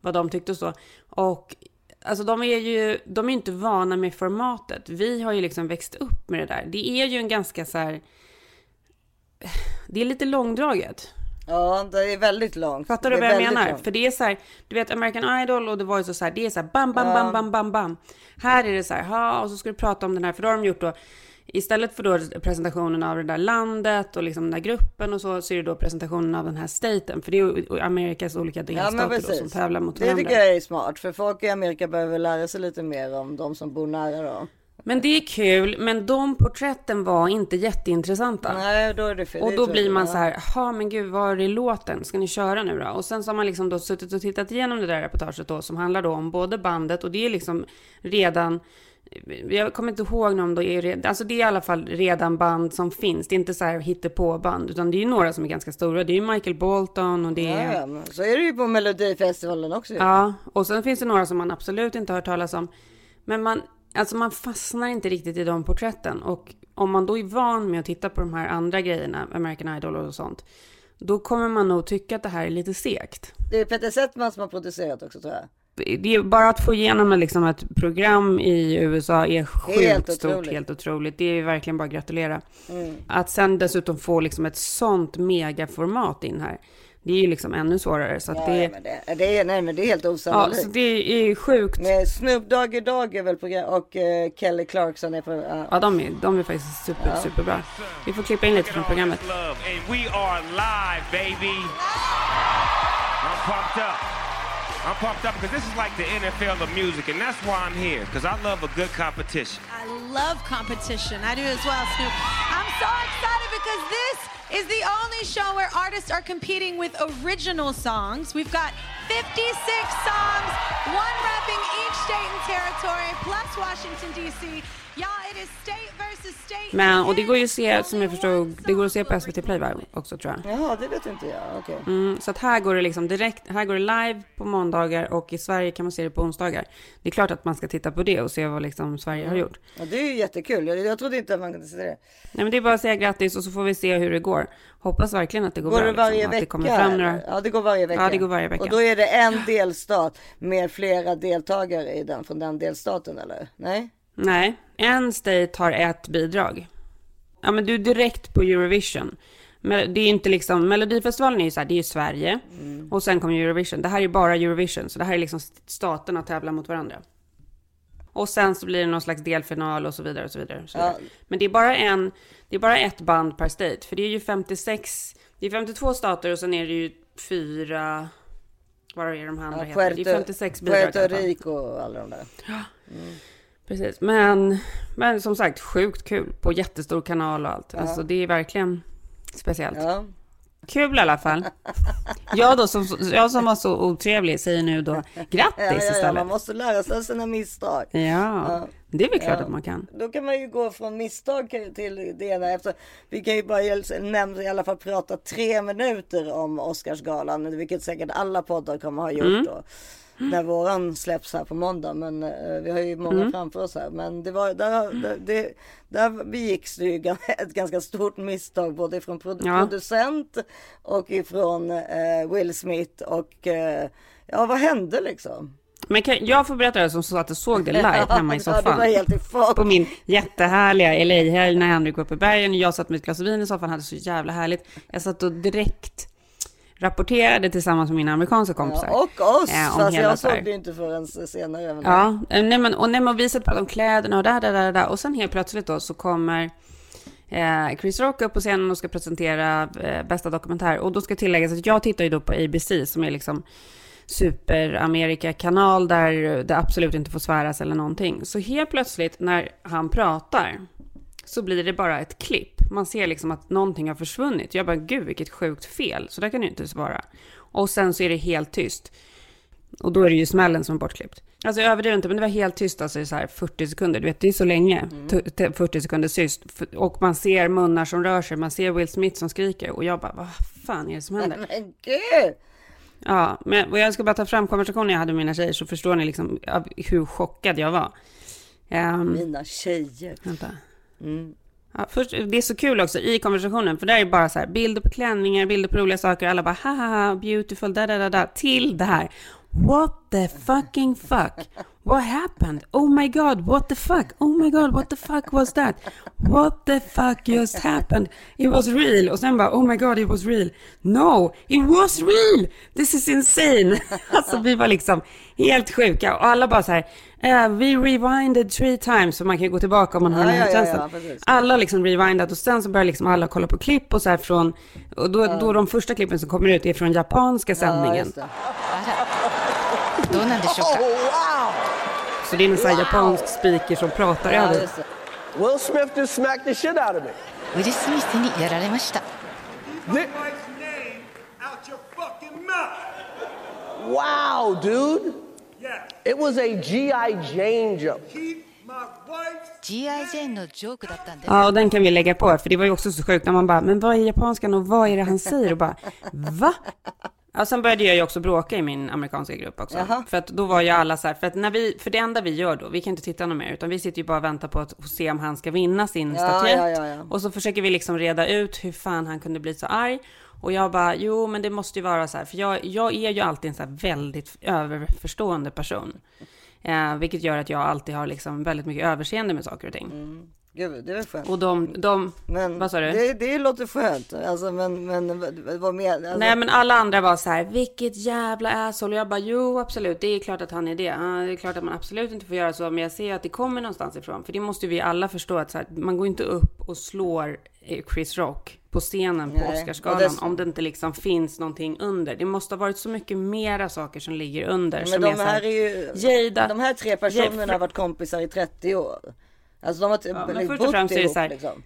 vad de tyckte och så. Och alltså de är ju, de är inte vana med formatet. Vi har ju liksom växt upp med det där. Det är ju en ganska så här, det är lite långdraget. Ja, det är väldigt långt. Fattar du Det vad jag menar? långt. För det är så här, du vet American Idol och The Voice och så här, det är så här bam, bam, bam, bam, bam, bam. Här är det så här, ha, och så ska du prata om den här, för då har de gjort då, istället för då presentationen av det där landet och liksom den där gruppen och så, så är det då presentationen av den här staten, för det är Amerikas olika Ja, delstater då precis. som tävlar mot det varandra. tycker jag är smart. För folk i Amerika behöver lära sig lite mer om de som bor nära då. Men det är kul, men de porträtten var inte jätteintressanta. Nej, då är det fel. Och då blir man så här, ja men gud, var är låten? Ska ni köra nu då? Och sen så har man liksom då suttit och tittat igenom det där reportaget då, som handlar då om både bandet och det är liksom redan, jag kommer inte ihåg om det är, alltså det är i alla fall redan band som finns. Det är inte så här hittepå-band, utan det är ju några som är ganska stora. Det är ju Michael Bolton och det är... Ja, så är det ju på Melodifestivalen också. Ja, och sen finns det några som man absolut inte har hört talas om. Men man, alltså man fastnar inte riktigt i de porträtten. Och om man då är van med att titta på de här andra grejerna, American Idol och sånt, då kommer man nog tycka att det här är lite segt. Det är Peter Settman som har producerat också tror jag. Det är bara att få igenom liksom ett program i USA är sjukt Helt stort, otroligt. helt otroligt. Det är verkligen bara att gratulera. Att sen dessutom få liksom ett sånt megaformat in här, det är ju liksom ännu svårare. Så att Ja, det, ja, men det, det är, nej, men det är helt ja, osannolikt. så det är sjukt. Med Snoop Doggy Dogg är väl program och eh, Kelly Clarkson är på... ja. Ja, de är, de är faktiskt super, superbra. Vi får klippa in lite från programmet. We are live, baby. I'm pumped up. I'm pumped up because this is like the NFL of music, and that's why I'm here because I love a good competition. I love competition. I do as well, Snoop. I'm so excited because this is the only show where artists are competing with original songs. We've got 56 songs, one repping each state and territory, plus Washington, D.C. Y'all, it is state versus state. Men, och det går ju att se, som jag förstod, det går att se på SVT Play va, också tror jag. Jaha, det vet inte jag. Okej. Mm, så att här går det liksom direkt, här går det live på måndagar och i Sverige kan man se det på onsdagar. Det är klart att man ska titta på det och se vad liksom Sverige har gjort. Ja, det är ju jättekul. Jag, jag trodde inte att man kunde se det. Nej men det är bara att säga grattis och så får vi se hur det går. Hoppas verkligen att det går, Går bra. det varje liksom, vecka? Att det kommer fram några... Ja, det går varje vecka. Ja, det går varje vecka. Och då är det en delstat med flera deltagare i den, från den delstaten eller? Nej? Nej, en state har ett bidrag. Ja, men du är direkt på Eurovision. Men det är inte liksom, Melodifestivalen är ju så här, det är ju Sverige. Och sen kommer Eurovision. Det här är bara Eurovision, så det här är liksom staterna tävlar mot varandra. Och sen så blir det någon slags delfinal och så vidare och så vidare. Och så vidare. Men det är bara en, det är bara ett band per state. För det är ju 56, det är 52 stater och sen är det ju fyra, vad är de andra Ja, heter? Det är 56 bidrag. Puerto. Rico och alla de där. Precis, men, men som sagt sjukt kul på jättestor kanal och allt. Alltså det är verkligen speciellt. Ja. Kul i alla fall. Jag då som, jag som var så otrevlig säger nu då grattis Ja, ja, ja, istället. man måste lära sig av sina misstag. Ja, det är väl klart att man kan. Då kan man ju gå från misstag till det ena efter. Vi kan ju bara nämna, i alla fall prata tre minuter om Oscarsgalan, vilket säkert alla poddar kommer ha gjort Mm. då. När våran släpps här på måndag, men eh, vi har ju många Mm. framför oss här. Men det var, där, där, det, där begicks det ju ett ganska stort misstag både från produ- Ja. producent och ifrån eh, Will Smith och eh, ja, vad hände liksom? Men kan, jag får berätta det som så att jag såg det live hemma i Ja, det var soffan. helt i. På min jättehärliga LA-helg när Henrik var uppe i bergen. Jag satt med ett glas vin i soffan, hade så jävla härligt. Jag satt och direkt rapporterade tillsammans med mina amerikanska kompisar. Ja, och oss, eh, fast jag såg det inte förrän senare. Ja, eh, nej men, och, nej, men vi satt pratade om kläderna och där, där, där, där. Och sen helt plötsligt då så kommer eh, Chris Rock upp på scenen och ska presentera eh, bästa dokumentär. Och då ska tilläggas att jag tittar ju då på ABC som är liksom super-Amerika-kanal där det absolut inte får sväras eller någonting. Så helt plötsligt när han pratar så blir det bara ett klipp. Man ser liksom att någonting har försvunnit. Jag bara, gud vilket sjukt fel. Så där kan det ju inte vara. Och sen så är det helt tyst. Och då är det ju smällen som är bortklippt. Alltså jag överdriver inte, men det var helt tyst, alltså i så här 40 sekunder. Du vet, det är så länge. T- 40 sekunder tyst. Och man ser munnar som rör sig, man ser Will Smith som skriker. Och jag bara, vad fan är det som händer? Men gud! Ja, men och jag ska bara ta fram konversationen jag hade med mina tjejer så förstår ni liksom hur chockad jag var. Ehm, Mina tjejer. vänta. Mm. Ja, först, det är så kul också i konversationen, för där är det bara så här bilder på klänningar, bilder på roliga saker, alla bara ha beautiful, da da da da, till det här. What the fucking fuck? What happened? Oh my god, what the fuck? Oh my god, what the fuck was that? What the fuck just happened? It was real. Och sen bara, oh my god, it was real. No, it was real! This is insane! Alltså vi var liksom helt sjuka och alla bara så här, eh, vi rewinded three times, så man kan gå tillbaka om man har Ja, den här precis. alla liksom rewindat och sen så börjar liksom alla kolla på klipp och så här från, och då, då de första klippen som kommer ut är från japanska Ja, sändningen. just det. どうなんでしょうか Så det är en sån här japansk speaker som pratar Ja, över. just det. Will Smith just smacked the shit out of me. ウィル・スミスにやられました Wow, dude. It was a G.I. Jane joke. G.I. ジェーンのジョークだったんです Ja, och den kan vi lägga på, för det var ju också så sjukt när man bara, men vad är japanskan och vad är det han säger? Och bara, va? Ja, sen började jag ju också bråka i min amerikanska grupp också. Jaha. För att då var ju alla så här, för att när vi, för det enda vi gör då, vi kan inte titta något mer, utan vi sitter ju bara och väntar på att se om han ska vinna sin Ja, statyett. ja, ja, ja. Och så försöker vi liksom reda ut hur fan han kunde bli så arg. Och jag bara, jo men det måste ju vara så här, för jag, jag är ju alltid en så här väldigt överförstående person. Eh, vilket gör att jag alltid har liksom väldigt mycket överseende med saker och ting. Gud, det är väl skönt. Och de, de Men vad sa du? Det, det låter skönt. Alltså, men, men vad- mer? Alltså, Nej men alla andra var så här, vilket jävla asshole. Och jag bara, jo absolut, det är klart att han är det. Det är klart att man absolut inte får göra så, men jag ser att det kommer någonstans ifrån. För det måste vi alla förstå, att så här, man går inte upp och slår eh, Chris Rock på scenen på Nej, Oscarsgalan det- om det inte liksom finns någonting under. Det måste ha varit så mycket mera saker som ligger under. Men de är här är ju, Jada, de här tre personerna har varit kompisar i 30 år. Alltså de har Ja, men liksom först och främst är det ihop så här- liksom.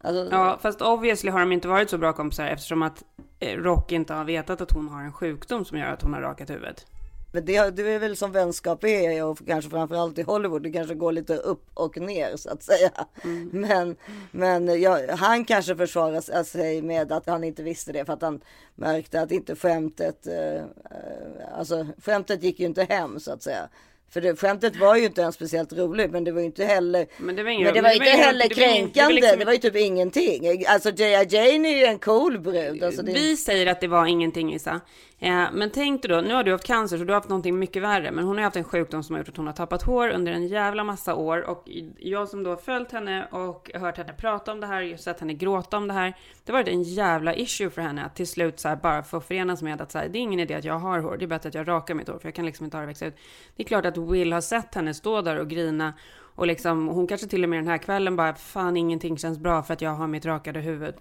Alltså, Ja, fast obviously har de inte varit så bra kompisar eftersom att eh, Rock inte har vetat att hon har en sjukdom som gör att hon har rakat huvudet. Men det, det är väl som vänskap är och kanske framförallt i Hollywood. Det kanske går lite upp och ner så att säga. Mm. Men, men ja, han kanske försvarar sig med att han inte visste det för att han märkte att inte skämtet, eh, eh, alltså skämtet gick ju inte hem så att säga. För det, skämtet var ju inte ens speciellt roligt men det var ju inte heller Men det var ingen- men det var men inte ingen- heller det var ingen- det var kränkande. liksom- Det var ju typ ingenting. Alltså J.I. Jane är ju en cool brud. Alltså, det, Vi säger att det var ingenting Issa. Eh, men tänk dig då, nu har du haft cancer så du har haft någonting mycket värre. Men hon har haft en sjukdom som har gjort att hon har tappat hår under en jävla massa år. Och jag som då har följt henne och hört henne prata om det här, just sett henne gråta om det här. Det har varit en jävla issue för henne att till slut så här, bara få förenas med att så här, det är ingen idé att jag har hår. Det är bättre att jag rakar mitt hår för jag kan liksom inte ha det växa ut. Det är klart att Will har sett henne stå där och grina. Och liksom, hon kanske till och med den här kvällen bara, fan ingenting känns bra för att jag har mitt rakade huvud.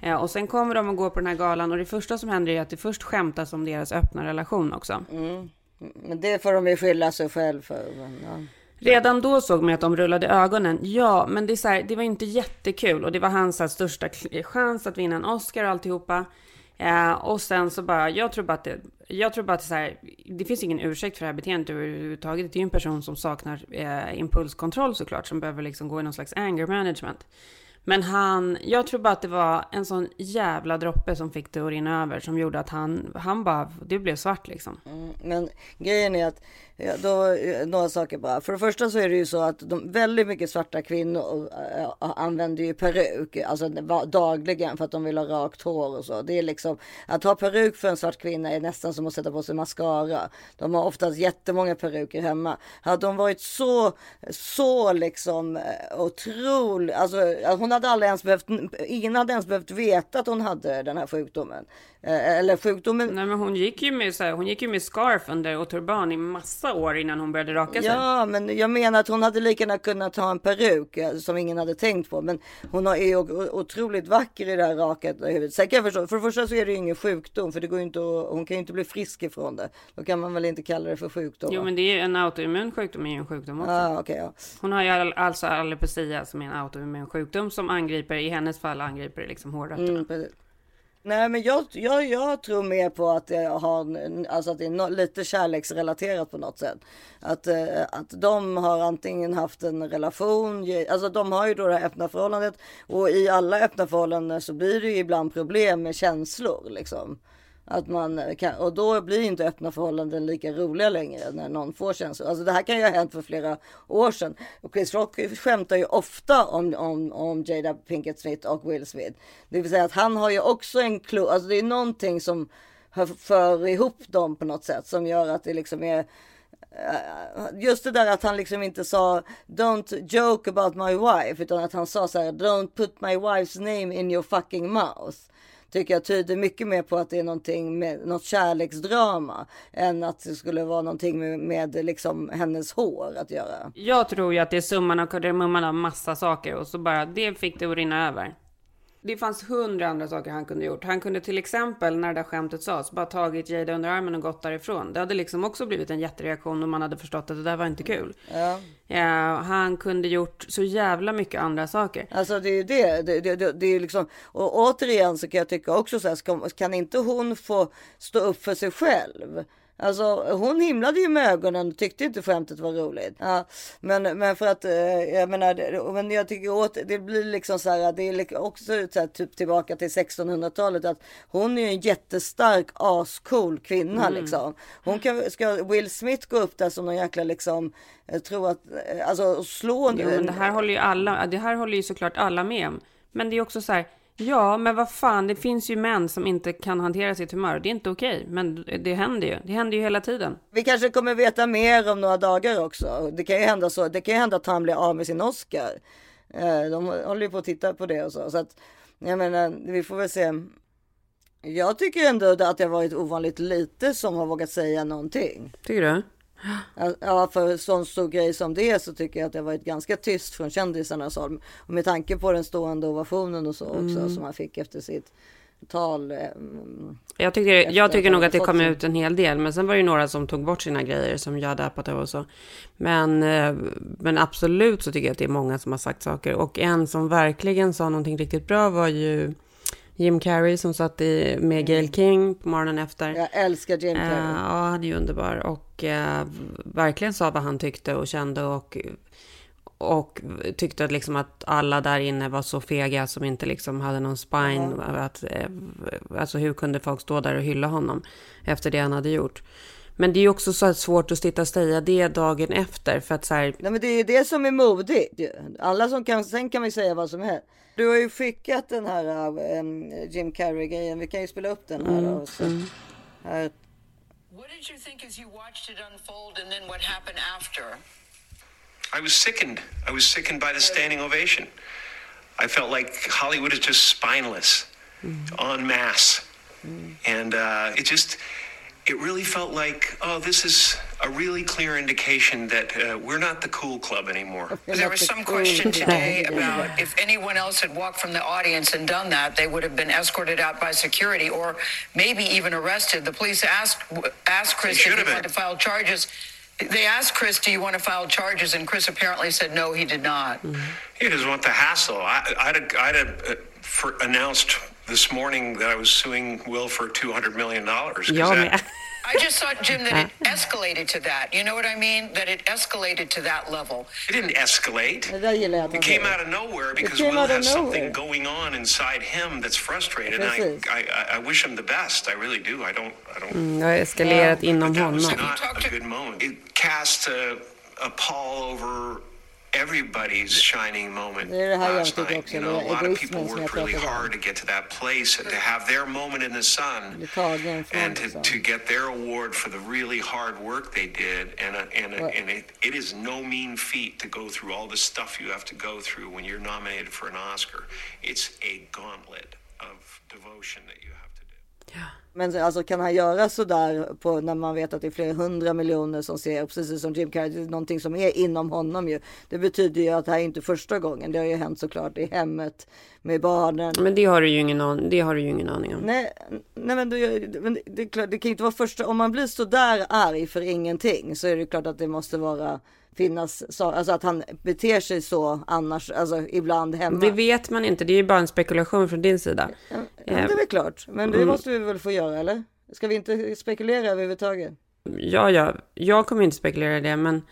Eh, och sen kommer de och går på den här galan och det första som händer är att det först skämtas om deras öppna relation också. Men det får de ju skylla sig själv för. Ja. Redan då såg man att de rullade ögonen. Ja, men det, är så här, det var inte jättekul och det var hans här, största chans att vinna en Oscar och alltihopa. Eh, och sen så bara, jag tror bara att det, jag tror bara att det, är så här, det finns ingen ursäkt för det här beteendet överhuvudtaget. Det är ju en person som saknar eh, impulskontroll såklart, som behöver liksom gå i någon slags anger management. Men han, jag tror bara att det var en sån jävla droppe som fick det att rinna över som gjorde att han, han bara, det blev svart liksom. Mm, men grejen är att ja, då, eh, några saker bara. För det första så är det ju så att de, väldigt mycket svarta kvinnor äh, använder ju peruk, alltså dagligen för att de vill ha rakt hår och så. Det är liksom att ha peruk för en svart kvinna är nästan som att sätta på sig mascara. De har oftast jättemånga peruker hemma. Hade de varit så, så liksom otrolig, alltså hon hade aldrig ens behövt, ingen hade ens behövt veta att hon hade den här sjukdomen. Eh, Eller sjukdomen Nej men hon gick ju med så här, hon gick ju med scarf under och turban i massa år innan hon började raka sig. Ja, men jag menar att hon hade lika gärna kunnat ha en peruk eh, som ingen hade tänkt på. Men hon är ju otroligt vacker i det här raket i huvudet. Sen kan jag förstå, för det första så är det ju ingen sjukdom, för det går inte att, hon kan ju inte bli frisk ifrån det. Då kan man väl inte kalla det för sjukdom? Jo va? men det är ju en autoimmun sjukdom är ju en sjukdom också. Ah, okej, ja. Hon har ju all- alltså alopecia som är en autoimmun sjukdom som angriper, i hennes fall angriper liksom hårrötterna. Mm. Nej, men jag, jag, jag tror mer på att det, har, alltså att det är no, lite kärleksrelaterat på något sätt. Att, eh, att de har antingen haft en relation, alltså de har ju då det här öppna förhållandet och i alla öppna förhållanden så blir det ju ibland problem med känslor liksom. Att man kan, och då blir inte öppna förhållanden lika roliga längre när någon får känslor. Alltså det här kan ju ha hänt för flera år sedan. Och Chris Rock skämtar ju ofta om, om, om Jada Pinkett Smith och Will Smith. Det vill säga att han har ju också en klo, alltså det är någonting som för ihop dem på något sätt som gör att det liksom är eh, Just det där att han liksom inte sa Don't joke about my wife utan att han sa så här Don't put my wife's name in your fucking mouth tycker jag tyder mycket mer på att det är någonting med något kärleksdrama än att det skulle vara någonting med, med liksom hennes hår att göra. Jag tror ju att det är summan av kardemumman av massa saker och så bara det fick det att rinna över. Det fanns hundra andra saker han kunde gjort. Han kunde till exempel, när det där skämtet sades, bara tagit Jada under armen och gått därifrån. Det hade liksom också blivit en jättereaktion om man hade förstått att det där var inte kul. Ja. ja han kunde gjort så jävla mycket andra saker. Alltså det är ju det. Det, det, det, det är liksom, och återigen så kan jag tycka också så här, kan inte hon få stå upp för sig själv? Alltså hon himlade ju med ögonen och tyckte inte skämtet var roligt. Ja, men, men för att, eh, jag menar, men jag tycker åt, det blir liksom så här, det är också så här, typ tillbaka till 1600-talet att hon är ju en jättestark ascool kvinna mm. liksom. Hon kan, ska Will Smith gå upp där som någon jäkla liksom, jag tror att, eh, alltså slå. Jo, men det här håller ju alla, det här håller ju såklart alla med om. Men det är också så här, Ja, men vad fan, det finns ju män som inte kan hantera sitt humör. Det är inte okej, men det händer ju. Det händer ju hela tiden. Vi kanske kommer veta mer om några dagar också. Det kan ju hända så. Det kan ju hända att han blir av med sin Oscar. Eh, de håller ju på att titta på det och så. Så att, jag menar, vi får väl se. Jag tycker ändå att det har varit ovanligt lite som har vågat säga någonting. Tycker du? Ja, för sån stor grej som det är så tycker jag att det har varit ganska tyst från kändisarnas håll. Och med tanke på den stående ovationen och så också mm. som han fick efter sitt tal. Eh, jag tycker, jag tycker nog att det kom ut en hel del, men sen var det ju några som tog bort sina grejer som Jada Apatow och så. Men, eh, men absolut så tycker jag att det är många som har sagt saker. Och en som verkligen sa någonting riktigt bra var ju Jim Carrey som satt i, med Gail mm. King på morgonen efter. Jag älskar Jim Carrey. Uh, ja, han är ju underbar. Och uh, verkligen sa vad han tyckte och kände. Och, och tyckte att, liksom att alla där inne var så fega som inte liksom hade någon spine. Mm. Att, uh, alltså hur kunde folk stå där och hylla honom efter det han hade gjort? Men det är ju också så svårt att sitta och säga det dagen efter. För att så här... Nej, men det är det som är modigt. Alla som kan, sen kan vi säga vad som helst. Du har ju skickat den här um, Jim Carrey-grejen. Vi kan ju spela upp den här. Mm. Så, mm. här. What did you think as you watched it unfold and then what happened after? I was sickened. I was sickened by the standing ovation. I felt like Hollywood is just spineless, mm. en masse. Mm. And uh, it just it really felt like, oh, this is a really clear indication that uh, we're not the cool club anymore. There was some question today about if anyone else had walked from the audience and done that, they would have been escorted out by security or maybe even arrested. The police asked asked Chris if he wanted to file charges. They asked Chris, "Do you want to file charges?" And Chris apparently said no, he did not. Mm-hmm. He doesn't want the hassle. I, would have, I'd have uh, for, announced this morning that I was suing Will for $200 million. That, I just thought, Jim, that it escalated to that. You know what I mean? That it escalated to that level. It didn't escalate. It came out of nowhere because Will has something going on inside him that's frustrated. And I, I, I wish him the best. I really do. I don't. I don't. Mm, det har eskalerat inom honom. It was not a good moment. It cast a, a pall over everybody's shining moment last night. You know, a lot of people worked really hard to get to that place and to have their moment in the sun and to, to get their award for the really hard work they did. And, a, and, uh, a, and it, it is no mean feat to go through all the stuff you have to go through when you're nominated for an Oscar. It's a gauntlet of devotion that you have to do. Yeah. Men alltså kan han göra så där på när man vet att det är flera hundra miljoner som ser, precis som Jim Carrey, det är någonting som är inom honom ju. Det betyder ju att det här är inte första gången. Det har ju hänt såklart i hemmet med barnen. Men det har du ju ingen, aning, det har du ju ingen aning om. Nej, nej men, det, men det, det, det kan inte vara första, om man blir så där arg för ingenting så är det klart att det måste vara finnas, så, alltså att han beter sig så annars, alltså ibland hemma. Det vet man inte, det är ju bara en spekulation från din sida. Ja, det är väl klart, men det mm. måste vi väl få göra, eller? Ska vi inte spekulera överhuvudtaget? Ja, ja, jag kommer inte spekulera det, men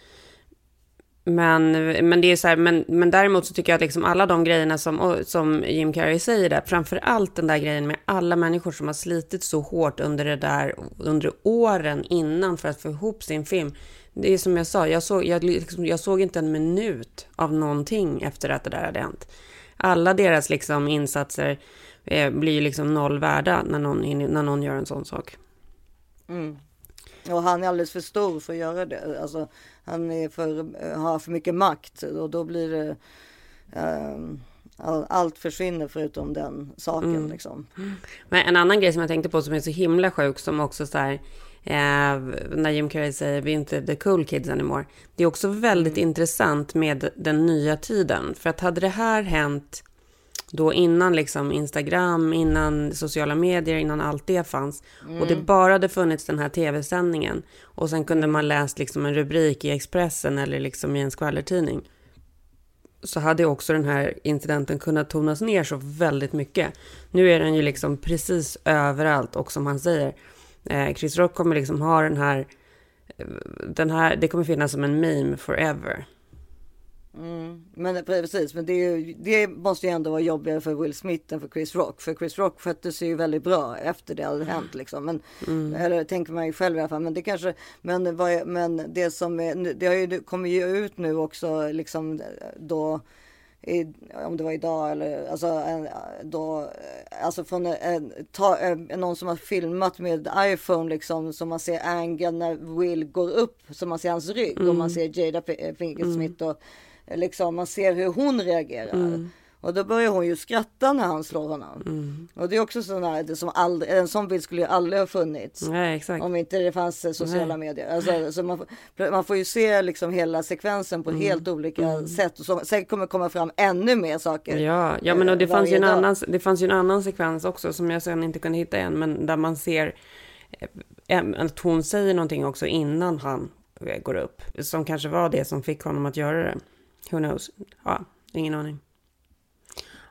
Men, men det är så här, men, men däremot så tycker jag att liksom alla de grejerna som, som Jim Carrey säger där, framför allt den där grejen med alla människor som har slitit så hårt under det där, under åren innan för att få ihop sin film. Det är som jag sa, jag såg, jag, liksom, jag såg inte en minut av någonting efter att det där hade hänt. Alla deras liksom insatser eh, blir liksom noll värda när någon, när någon gör en sån sak. Mm. Och han är alldeles för stor för att göra det. Alltså, han är för, har för mycket makt och då blir det um, allt försvinner förutom den saken. Mm. Liksom. Men en annan grej som jag tänkte på som är så himla sjuk som också så här, eh, när Jim Carrey säger vi är inte the cool kids anymore. Det är också väldigt mm. intressant med den nya tiden. För att hade det här hänt då innan liksom Instagram, innan sociala medier, innan allt det fanns. Mm. Och det bara hade funnits den här tv-sändningen. Och sen kunde man läst liksom en rubrik i Expressen eller liksom i en skvallertidning. Så hade också den här incidenten kunnat tonas ner så väldigt mycket. Nu är den ju liksom precis överallt och som han säger, Chris Rock kommer liksom ha den här, den här, det kommer finnas som en meme forever. Mm. Men precis, men det, ju, det, måste ju ändå vara jobbigare för Will Smith än för Chris Rock. För Chris Rock skötte sig ju väldigt bra efter det hade hänt liksom. Men, mm. Eller tänker man ju själv i alla fall. Men det kanske, men, men det som är, det har ju, kommer ju ut nu också liksom då i, om det var idag eller alltså, då, alltså från en, ta, någon som har filmat med iPhone liksom så man ser angle när Will går upp så man ser hans rygg mm. och man ser Jada Pinkett Smith och liksom, man ser hur hon reagerar. Mm. Och då börjar hon ju skratta när han slår honom. Mm. Och det är också sån här, det som aldrig, en sån bild skulle ju aldrig ha funnits. Nej. Om inte det fanns eh, sociala Nej. medier. Alltså, så man, man får ju se liksom hela sekvensen på mm. helt olika mm. sätt. Och så, säkert kommer komma fram ännu mer saker. Ja, ja men och det, eh, fanns ju en annan, det fanns ju en annan sekvens också som jag sen inte kunde hitta än. Men där man ser eh, att hon säger någonting också innan han går upp. Som kanske var det som fick honom att göra det. Who knows? Ja, ingen aning.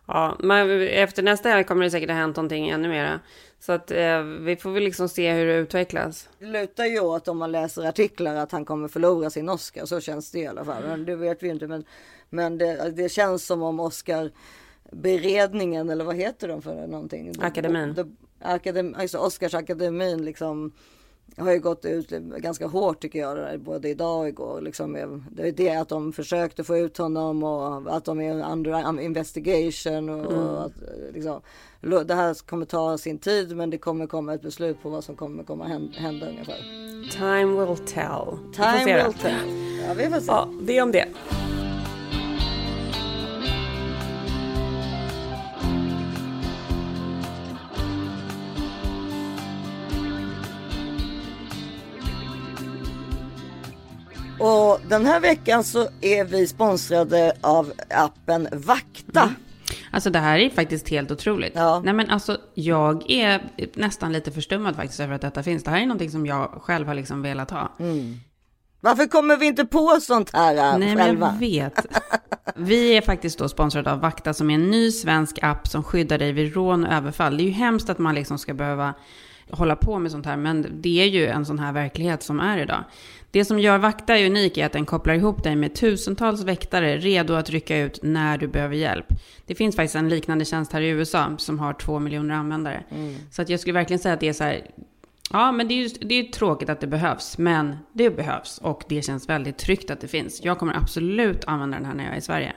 Ja, men efter nästa helg kommer det säkert ha hänt någonting ännu mera. Så att eh, vi får väl liksom se hur det utvecklas. Det lutar ju åt om man läser artiklar att han kommer förlora sin Oscar. Så känns det i alla fall. Men det vet vi inte. Men, men det, det känns som om Oscar beredningen eller vad heter de för någonting? Akademin. Akadem, alltså Oscarsakademin liksom har ju gått ut ganska hårt tycker jag, både idag och igår. Liksom, det är det att de försökte få ut honom och att de är under investigation. Och, mm. och att, liksom, det här kommer ta sin tid men det kommer komma ett beslut på vad som kommer komma hända, ungefär. Time will tell. Time will tell. Ja, vi får se. Ja, det om det. Och den här veckan så är vi sponsrade av appen Vakta. Mm. Alltså det här är faktiskt helt otroligt. Ja. Nej men alltså jag är nästan lite förstummad faktiskt över att detta finns. Det här är någonting som jag själv har liksom velat ha. Mm. Varför kommer vi inte på sånt här äh, Nej, själva? men jag vet. Vi är faktiskt då sponsrade av Vakta som är en ny svensk app som skyddar dig vid rån och överfall. Det är ju hemskt att man liksom ska behöva hålla på med sånt här, men det är ju en sån här verklighet som är idag. Det som gör Vakta unik är att den kopplar ihop dig med tusentals väktare redo att rycka ut när du behöver hjälp. Det finns faktiskt en liknande tjänst här i USA som har två miljoner användare. Mm. Så att jag skulle verkligen säga att det är så här, Ja, men det är ju det är tråkigt att det behövs, men det behövs och det känns väldigt tryggt att det finns. Jag kommer absolut använda den här när jag är i Sverige.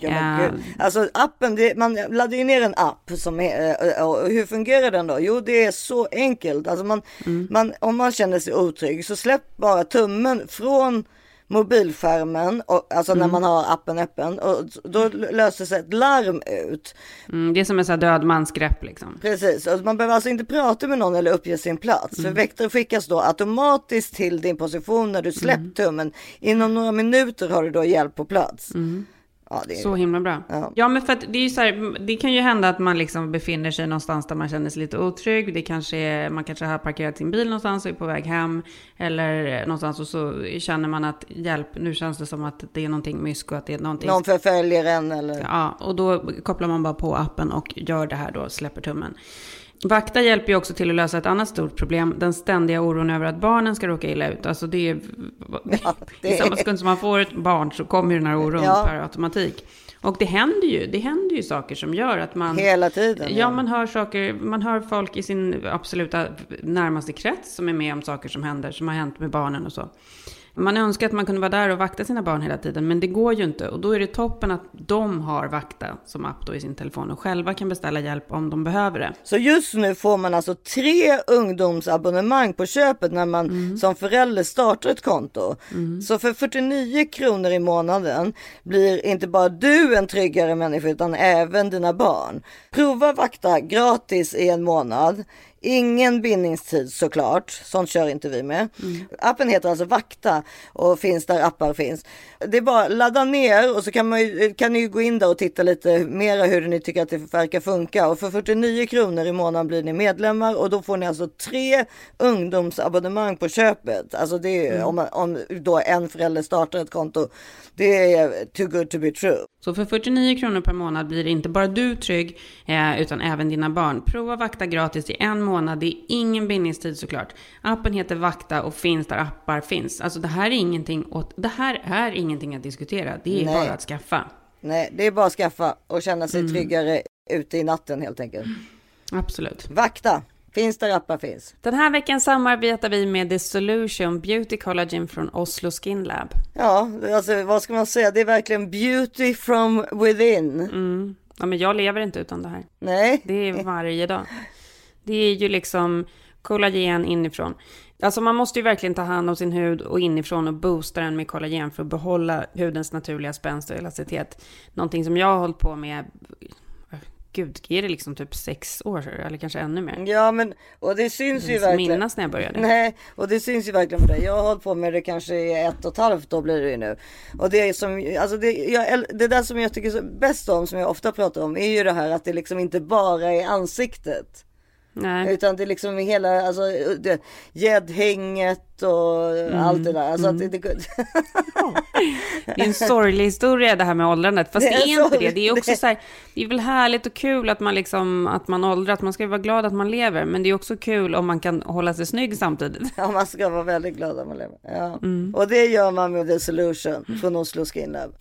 Ja, uh, alltså appen, det, man laddar ju ner en app som är, och hur fungerar den då? Jo, det är så enkelt. Alltså man, mm. man, om man känner sig otrygg så släpp bara tummen från mobilskärmen, och, alltså mm. när man har appen öppen, och då löser sig ett larm ut. Mm, det är som en sån dödmansgrepp liksom. Precis, och man behöver alltså inte prata med någon eller uppge sin plats. Mm. För väktare skickas då automatiskt till din position när du släppt mm. tummen. Inom några minuter har du då hjälp på plats. Ja, är... Så himla bra. Ja. ja, men för att det är ju så här, det kan ju hända att man liksom befinner sig någonstans där man känner sig lite otrygg. Det kanske är, man kanske har parkerat sin bil någonstans och är på väg hem. Eller någonstans och så känner man att hjälp, nu känns det som att det är någonting mysko, att det är någonting. Någon förföljer en eller? Ja, och då kopplar man bara på appen och gör det här då, släpper tummen. Vakta hjälper ju också till att lösa ett annat stort problem. Den ständiga oron över att barnen ska råka illa ut. Alltså det är... Ja, det... I samma sekund som man får ett barn så kommer den här oron ja. per automatik. Och det händer ju, det händer ju saker som gör att man... Hela tiden. Ja, ja, man hör saker, man hör folk i sin absoluta närmaste krets som är med om saker som händer, som har hänt med barnen och så. Man önskar att man kunde vara där och vakta sina barn hela tiden, men det går ju inte. Och då är det toppen att de har vakta som app då i sin telefon och själva kan beställa hjälp om de behöver det. Så just nu får man alltså tre ungdomsabonnemang på köpet när man mm. som förälder startar ett konto. Mm. Så för 49 kronor i månaden blir inte bara du en tryggare människa utan även dina barn. Prova vakta gratis i en månad. Ingen bindningstid såklart, sånt kör inte vi med. Mm. Appen heter alltså Vakta och finns där appar finns. Det är bara ladda ner och så kan, man kan ni gå in där och titta lite mer hur ni tycker att det verkar funka. Och för 49 kronor i månaden blir ni medlemmar och då får ni alltså tre ungdomsabonnemang på köpet. Alltså det är mm. om, om då en förälder startar ett konto. Det är too good to be true. Så för 49 kronor per månad blir inte bara du trygg eh, utan även dina barn. Prova Vakta gratis i en månad. Det är ingen bindningstid såklart. Appen heter Vakta och finns där appar finns. Alltså det här är ingenting, åt, det här är ingenting att diskutera. Det är Nej. bara att skaffa. Nej, det är bara att skaffa och känna sig mm. tryggare ute i natten helt enkelt. Absolut. Vakta. Finns där appar finns. Den här veckan samarbetar vi med The Solution Beauty Collagen från Oslo Skin Lab. Ja, alltså vad ska man säga? Det är verkligen beauty from within. Mm. Ja, men jag lever inte utan det här. Nej. Det är varje dag. Det är ju liksom kollagen inifrån. Alltså man måste ju verkligen ta hand om sin hud och inifrån och boosta den med kollagen för att behålla hudens naturliga spänst och elasticitet. Någonting som jag har hållit på med gud, är det liksom typ sex år eller kanske ännu mer? Ja, men och det syns ju verkligen. minnas när jag började. Nej, och det syns ju verkligen på dig. Jag har hållit på med det kanske i ett och ett halvt då blir det ju nu. Och det som, alltså det, jag, det där som jag tycker bäst om, som jag ofta pratar om, är ju det här att det liksom inte bara är ansiktet. Nej. Utan det är liksom hela, alltså gäddhänget och mm. allt det där. Alltså mm. det, det... det är en sorglig historia det här med åldrandet. Fast det är, inte det. Det är också så här, det är väl härligt och kul att man liksom, att man åldras. Man ska vara glad att man lever. Men det är också kul om man kan hålla sig snygg samtidigt. Ja, man ska vara väldigt glad att man lever. Ja. Mm. Och det gör man med The Solution från Oslo Skin Lab.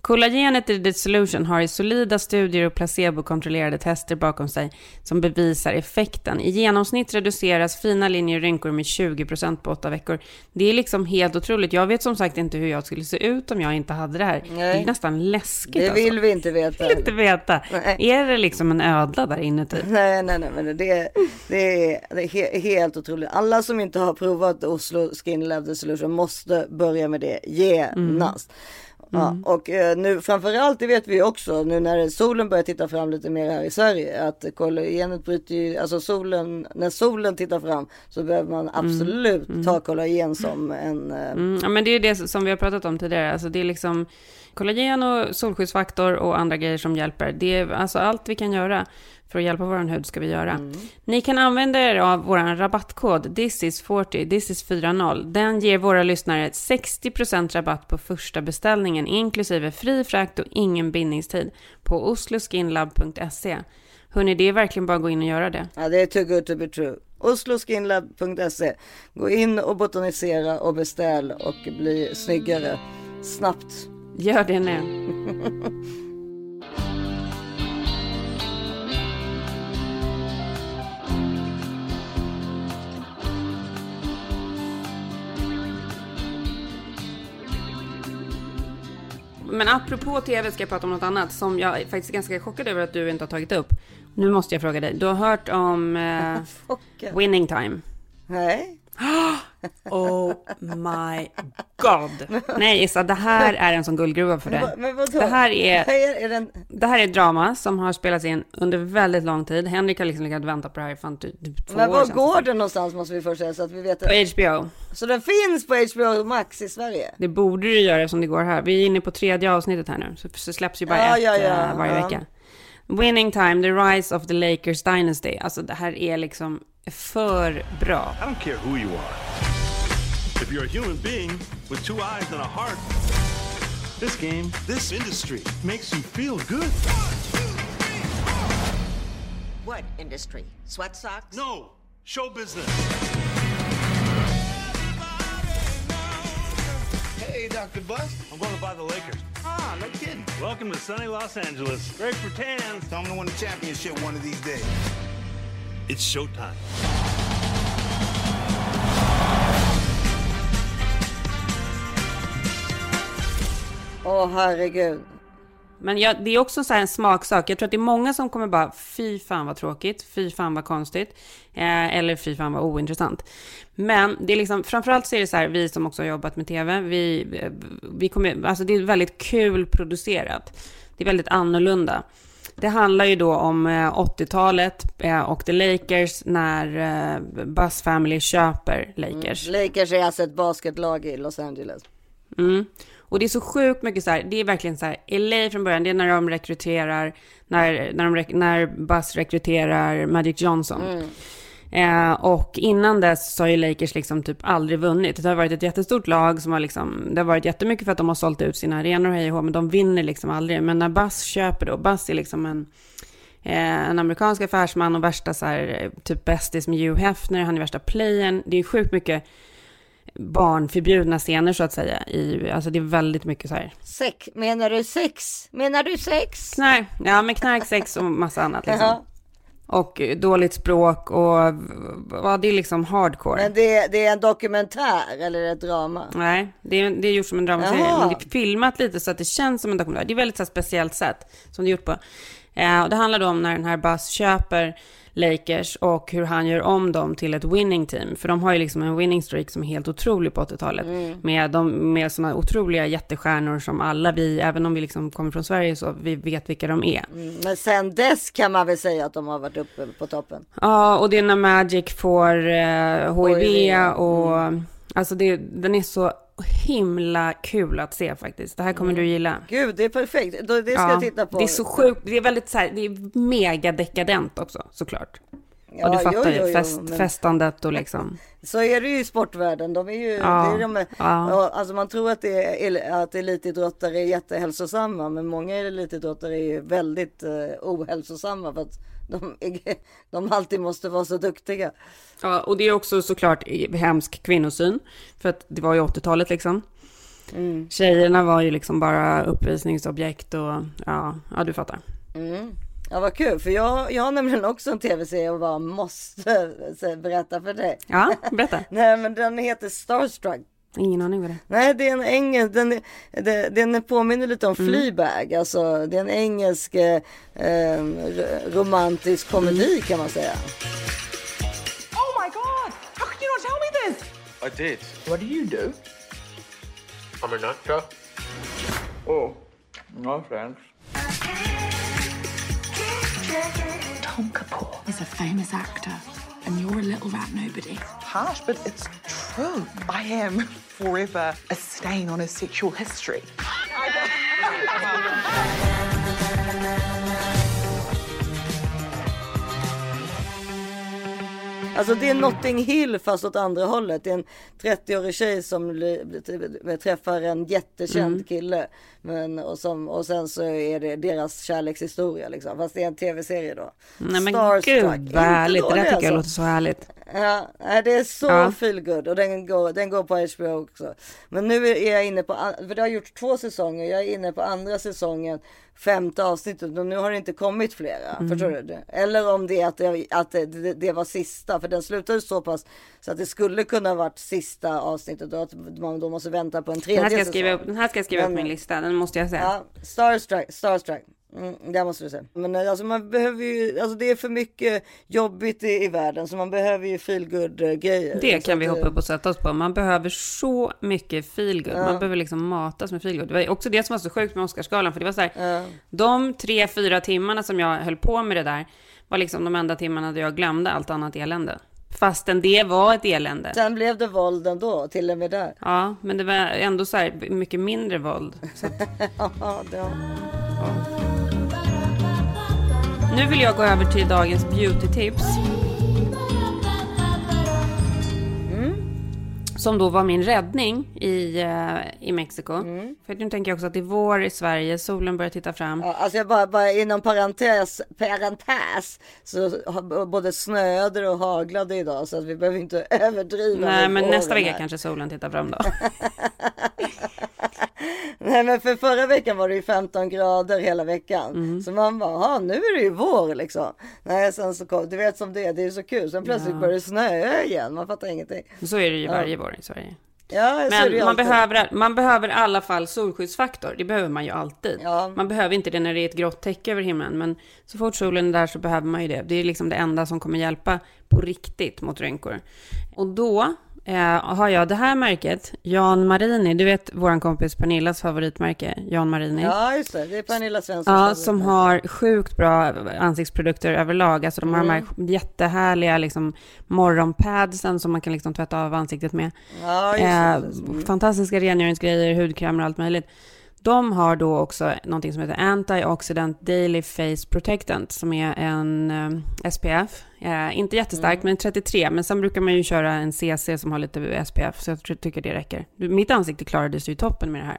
Kollagenet i The Solution har i solida studier och placebokontrollerade tester bakom sig som bevisar effekten. I genomsnitt reduceras fina linjer och rynkor med 20% på åtta veckor. Det är liksom helt otroligt. Jag vet som sagt inte hur jag skulle se ut om jag inte hade det här. Nej. Det är nästan läskigt. Det vill alltså. vi inte veta. vill inte veta. Nej. Är det liksom en ödla där inuti? Nej, nej, nej, men det, det, är, det är helt otroligt. Alla som inte har provat Oslo Skin Lab The Solution måste börja med det genast. Mm. Ja, mm. och eh, nu framförallt, det vet vi också, nu när solen börjar titta fram lite mer här i Sverige, att kollagenet bryter ju, alltså solen, när solen tittar fram så behöver man mm. absolut mm. ta kollagen som en... Eh... Mm. Ja, men det är det som vi har pratat om tidigare, alltså det är liksom kollagen och solskyddsfaktor och andra grejer som hjälper. Det är alltså allt vi kan göra för att hjälpa vår hud ska vi göra. Mm. Ni kan använda er av vår rabattkod thisis40, thisis40. Den ger våra lyssnare 60% rabatt på första beställningen inklusive fri frakt och ingen bindningstid på osloskinlab.se. Hörni, det är verkligen bara att gå in och göra det. Ja, det är too good to be true. osloskinlab.se. Gå in och botanisera och beställ och bli snyggare snabbt. Gör det nu. Men apropå tv ska jag prata om något annat som jag faktiskt är ganska chockad över att du inte har tagit upp. Nu måste jag fråga dig. Du har hört om eh, Winning Time? Nej. Oh my god. Nej Issa, det här är en sån guldgruva för dig. Det här är, det här är drama som har spelats in under väldigt lång tid. Henrik har liksom legat och väntat på det här i fan typ två Men var går den någonstans måste vi först säga så att vi vet. På HBO. Så den finns på HBO Max i Sverige? Det borde du göra som det går här. Vi är inne på tredje avsnittet här nu. Så, så släpps ju bara ja, ett ja, ja, uh, varje vecka. Winning Time, The Rise of the Lakers Dynasty. Alltså det här är liksom för bra. I don't care who you are. If you're a human being with two eyes and a heart, this game, this industry makes you feel good. What industry? Sweat socks? No, show business. Hey, Dr. Bust. I'm going to buy the Lakers. Ah, no kidding. Welcome to sunny Los Angeles. Great for tans. Tell them to win the championship one of these days. It's showtime. Åh oh, herregud. Men jag, det är också så en smaksak. Jag tror att det är många som kommer bara, fy fan vad tråkigt, fy fan vad konstigt, eh, eller fy fan vad ointressant. Men det är liksom, framförallt så är det så här, vi som också har jobbat med tv, vi, vi kommer, alltså det är väldigt kul producerat. Det är väldigt annorlunda. Det handlar ju då om 80-talet eh, eh, och The Lakers när eh, Buzz Family köper Lakers. Mm. Lakers är alltså ett basketlag i Los Angeles. Mm. Och det är så sjukt mycket så här, det är verkligen så här, LA från början, det är när de rekryterar, när, när, de, när Buzz rekryterar Magic Johnson. Mm. Eh, och innan dess så har ju Lakers liksom typ aldrig vunnit. Det har varit ett jättestort lag som har liksom, det har varit jättemycket för att de har sålt ut sina arenor hej och men de vinner liksom aldrig. Men när Buzz köper då, Buzz är liksom en, eh, en amerikansk affärsman och värsta så här, typ bästis med Hugh Hefner, han är värsta playen. Det är sjukt mycket barnförbjudna scener så att säga. I, alltså det är väldigt mycket så här. Sex, menar du sex? Menar du sex? Nej, ja men knark, sex och massa annat liksom. Och dåligt språk och ja, det är liksom hardcore. Men det, det är en dokumentär eller ett drama? Nej, det är, det är gjort som en dramaserie. Men det är filmat lite så att det känns som en dokumentär. Det är väldigt så speciellt sätt som det är gjort på. Eh, och det handlar då om när den här Buzz köper Lakers och hur han gör om dem till ett winning team. För de har ju liksom en winning streak som är helt otrolig på 80-talet. Mm. Med, de, med sådana otroliga jättestjärnor som alla vi, även om vi liksom kommer från Sverige, så vi vet vilka de är. Mm. Men sen dess kan man väl säga att de har varit uppe på toppen. Ja, och det är när Magic får eh, HIV, HIV, och mm. alltså det, den är så himla kul att se faktiskt. Det här kommer mm. du gilla. Gud, det är perfekt. Det ska ja, jag titta på. Det är så sjukt. Det är väldigt så här, det är mega dekadent också såklart. Ja, och du fattar ju, fest, men... festandet och liksom. Så är det ju i sportvärlden. De är ju, ja, är de, ja. alltså man tror att, det är, att elitidrottare är jättehälsosamma, men många elitidrottare är ju väldigt uh, ohälsosamma för att de, de alltid måste vara så duktiga. Ja, och det är också såklart hemsk kvinnosyn, för att det var ju 80-talet liksom. Mm. Tjejerna var ju liksom bara uppvisningsobjekt och ja, ja du fattar. Mm. Ja vad kul, för jag, jag har nämligen också en tv-serie och bara måste berätta för dig. Ja, berätta. Nej men den heter Starstruck. Ingen aning vad det är. Nej, det är en engelsk, den, den, den påminner lite om mm. Fleabag, alltså det är en engelsk eh, romantisk komedi mm. kan man säga. Oh my god, how could you not tell me this? I did. What do you do? I'm an actor. Oh, no thanks. Tom Kapoor is a famous actor, and you're a little rat nobody. Harsh, but it's true. I am forever a stain on his sexual history. Alltså det är Notting Hill fast åt andra hållet. Det är en 30-årig tjej som träffar en jättekänd mm. kille. Men, och, som, och sen så är det deras kärlekshistoria liksom. Fast det är en tv-serie då. Nej men Starstruck. gud vad härligt. Det där tycker alltså. jag låter så härligt. Ja, det är så ja. feel good och den går, den går på HBO också. Men nu är jag inne på, för det har gjort två säsonger. Jag är inne på andra säsongen femte avsnittet och nu har det inte kommit flera. Mm. Förstår du? Eller om det är att, det, att det, det, var sista, för den slutade så pass så att det skulle kunna varit sista avsnittet och att man då måste vänta på en tredje den här ska säsong. Upp, den här ska jag skriva Men, upp min lista, den måste jag säga. Ja, Starstruck, Starstruck. Mm, det måste du säga. Men eh, alltså man behöver ju, alltså det är för mycket jobbigt i, i världen så man behöver ju feelgood uh, grejer. Det kan vi hoppa upp och sätta oss på. Man behöver så mycket feelgood. Ja. Man behöver liksom matas med feelgood. Det var också det som var så sjukt med Oscarsgalan för det var så här, ja. de tre, fyra timmarna som jag höll på med det där var liksom de enda timmarna där jag glömde allt annat elände. Fastän det var ett elände. Sen blev det våld ändå, till och med där. Ja, men det var ändå så här mycket mindre våld. Att... ja, det var... ja. Nu vill jag gå över till dagens beauty-tips. Mm. Som då var min räddning i, uh, i Mexiko. Mm. För nu tänker jag också att det är vår i Sverige, solen börjar titta fram. Ja, alltså jag bara, bara inom parentes, parentes så både snöade och haglade idag så att vi behöver inte överdriva. Nej, men nästa vecka kanske solen tittar fram då. Nej, men för förra veckan var det ju 15 grader hela veckan. Mm. Så man bara, nu är det ju vår liksom. Nej, sen så kom, du vet som det är, det är så kul. Sen plötsligt ja. börjar det snöa igen, man fattar ingenting. Så är det ju varje ja. vår i Sverige. Ja, men man behöver, man behöver i alla fall solskyddsfaktor. Det behöver man ju alltid. Ja. Man behöver inte det när det är ett grått täcke över himlen. Men så fort solen är där så behöver man ju det. Det är liksom det enda som kommer hjälpa på riktigt mot rynkor. Och då eh, har jag det här märket, Jan Marini, du vet vår kompis Pernillas favoritmärke, Jan Marini. Ja, just det, det är Pernilla Svensson. Ja, som har sjukt bra ansiktsprodukter överlag. Alltså de har mm. de här mm. jättehärliga liksom, morgonpadsen som man kan liksom tvätta av ansiktet med. Ja, just det. Eh. Fantastiska rengöringsgrejer, hudkrämer och allt möjligt. De har då också någonting som heter Antioxidant Daily Face Protectant som är en eh, SPF. Eh, inte jättestark, mm. men 33. Men sen brukar man ju köra en CC som har lite SPF, så jag tycker det räcker. Mitt ansikte klarade sig ju toppen med det här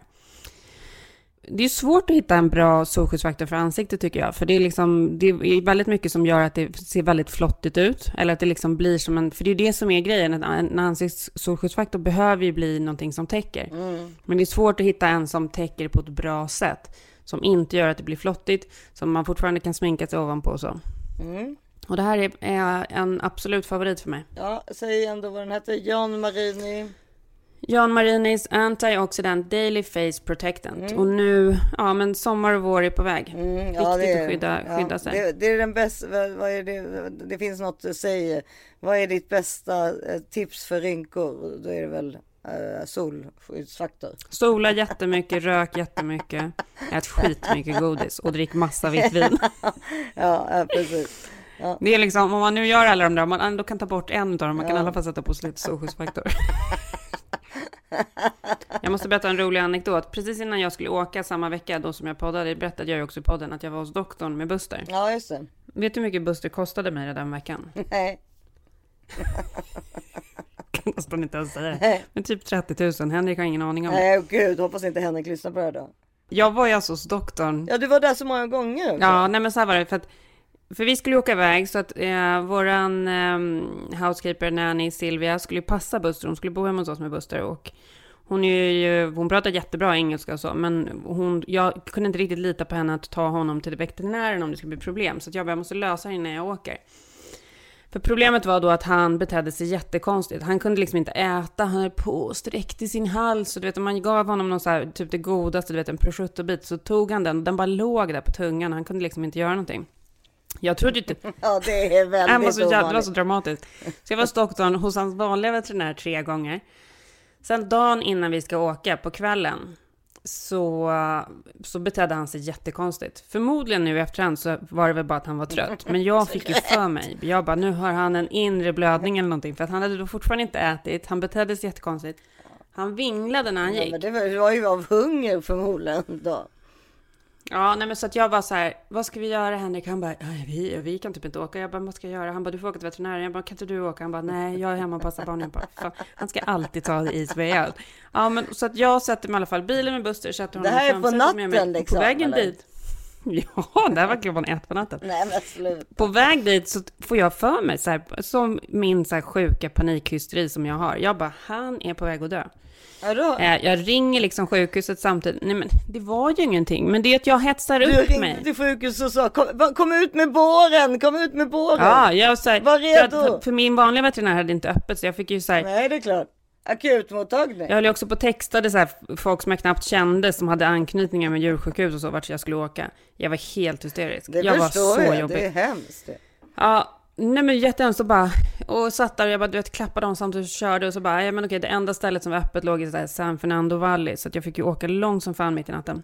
det är svårt att hitta en bra solskyddsfaktor för ansiktet tycker jag. För det är, liksom, det är väldigt mycket som gör att det ser väldigt flottigt ut. Eller att det liksom blir som en... För det är det som är grejen. En, en ansiktssolskyddsfaktor behöver ju bli någonting som täcker. Mm. Men det är svårt att hitta en som täcker på ett bra sätt. Som inte gör att det blir flottigt. Som man fortfarande kan sminka sig ovanpå och så. Mm. Och det här är, är en absolut favorit för mig. Ja, säg ändå vad den heter. Jan Marini. Jan Marinis Antioxidant Daily Face Protectant. Mm. Och nu, ja men sommar och vår är på väg. Mm, ja, Viktigt är, att skydda, ja, skydda sig. Det, det, är den bästa, vad är det, det finns något att säga. Vad är ditt bästa eh, tips för rynkor? Då är det väl uh, solskyddsfaktor. Sola jättemycket, rök jättemycket, ät skitmycket godis och drick massa vitt vin. ja, precis. Ja. Det är liksom, om man nu gör alla de där, om man ändå kan ta bort en av dem, man kan i alla fall sätta på lite solskyddsfaktor. Jag måste berätta en rolig anekdot. Precis innan jag skulle åka samma vecka då som jag poddade, berättade jag ju också i podden att jag var hos doktorn med Buster. Ja, just det. Vet du hur mycket Buster kostade mig den veckan? Nej. kan nästan inte ens säga det. Men typ 30 000. Henrik har ingen aning om det. Nej, gud, hoppas inte Henrik lyssnar på det då. Jag var ju alltså hos doktorn. Ja, du var där så många gånger också. Ja, nej men så här var det. För att för vi skulle åka iväg så att eh, våran eh, housekeeper nanny Silvia skulle passa Buster. Hon skulle bo hemma hos oss med Buster och hon, är ju, hon pratar jättebra engelska och så, men hon, jag kunde inte riktigt lita på henne att ta honom till veterinären om det skulle bli problem. Så jag bara, jag måste lösa det innan jag åker. För problemet var då att han betedde sig jättekonstigt. Han kunde liksom inte äta, han höll på och sträckte sin hals. Och du vet, om man gav honom någon så här, typ det godaste, du vet en prosciuttobit, så tog han den och den bara låg där på tungan. Han kunde liksom inte göra någonting. Jag trodde inte... Ja, det är väldigt var så, var så dramatiskt. Så jag var hos doktorn hos hans vanliga veterinär tre gånger. Sen dagen innan vi ska åka på kvällen så, så betedde han sig jättekonstigt. Förmodligen nu efterhand så var det väl bara att han var trött. Men jag fick ju för mig. Jag bara, nu har han en inre blödning eller någonting. För att han hade då fortfarande inte ätit. Han betedde sig jättekonstigt. Han vinglade när han gick. Ja, men det var ju av hunger förmodligen då. Ja, nej men så att jag var så här, vad ska vi göra Henrik? Han bara, vi, vi kan typ inte åka. Jag bara, vad ska jag göra? Han bara, du får åka till veterinären. Jag bara, kan inte du åka? Han bara, nej, jag är hemma och passar barnen. Bara, han ska alltid ta out. Ja, men så att jag sätter mig i alla fall bilen med Buster, sätter honom Det här är på natten liksom? På vägen eller? dit. Ja, det här var klockan ett på natten. Nej, men sluta. På väg dit så får jag för mig, så här, som min så här sjuka panikhysteri som jag har. Jag bara, han är på väg att dö. Eh, jag ringer liksom sjukhuset samtidigt. Nej men det var ju ingenting. Men det är att jag hetsar du upp mig. Du ringde till sjukhuset och sa kom, kom, ut med båren, kom ut med båren. Ja, jag så här, var redo. För, för, min vanliga veterinär hade inte öppet så jag fick ju så här, Nej det är klart. Akutmottagning. Jag höll ju också på textade så här, folk som jag knappt kände som hade anknytningar med djursjukhus och så vart jag skulle åka. Jag var helt hysterisk. Det jag var så jag. jobbig. Det är hemskt. Ja, Nej men jättehemskt och bara, och satt där och jag bara, du vet, klappade dem samtidigt och körde och så bara, ja men okej, det enda stället som var öppet låg i San Fernando Valley, så att jag fick ju åka långt som fan mitt i natten.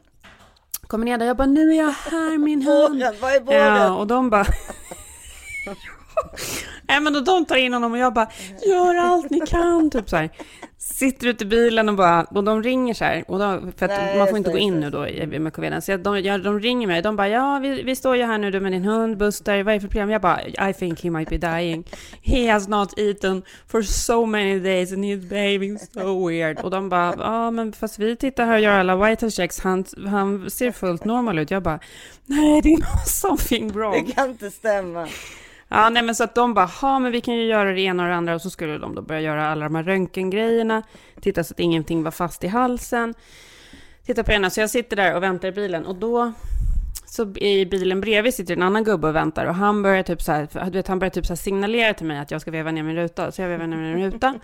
Kommer ner där, jag bara, nu är jag här min hund. Vad är båren? Ja, och de bara, Nej men de tar in honom och jag bara, gör allt ni kan, typ så här. sitter ute i bilen och bara, och de ringer så här, och de, för att Nej, man får inte gå in nu då med covid Så de, ja, de ringer mig, de bara, ja, vi, vi står ju här nu du med din hund, Buster, vad är det för problem? Jag bara, I think he might be dying. He has not eaten for so many days and he's behaving so weird. Och de bara, ja, men fast vi tittar här och gör alla white checks, han, han ser fullt normal ut. Jag bara, nej, det är something wrong. Det kan inte stämma. Ja, nej men så att de bara, ja men vi kan ju göra det ena och det andra och så skulle de då börja göra alla de här röntgengrejerna, titta så att ingenting var fast i halsen, titta på ena, så jag sitter där och väntar i bilen och då så i bilen bredvid sitter en annan gubbe och väntar och han börjar typ så här, du vet, han börjar typ så signalera till mig att jag ska veva ner min ruta, så jag vevar ner min ruta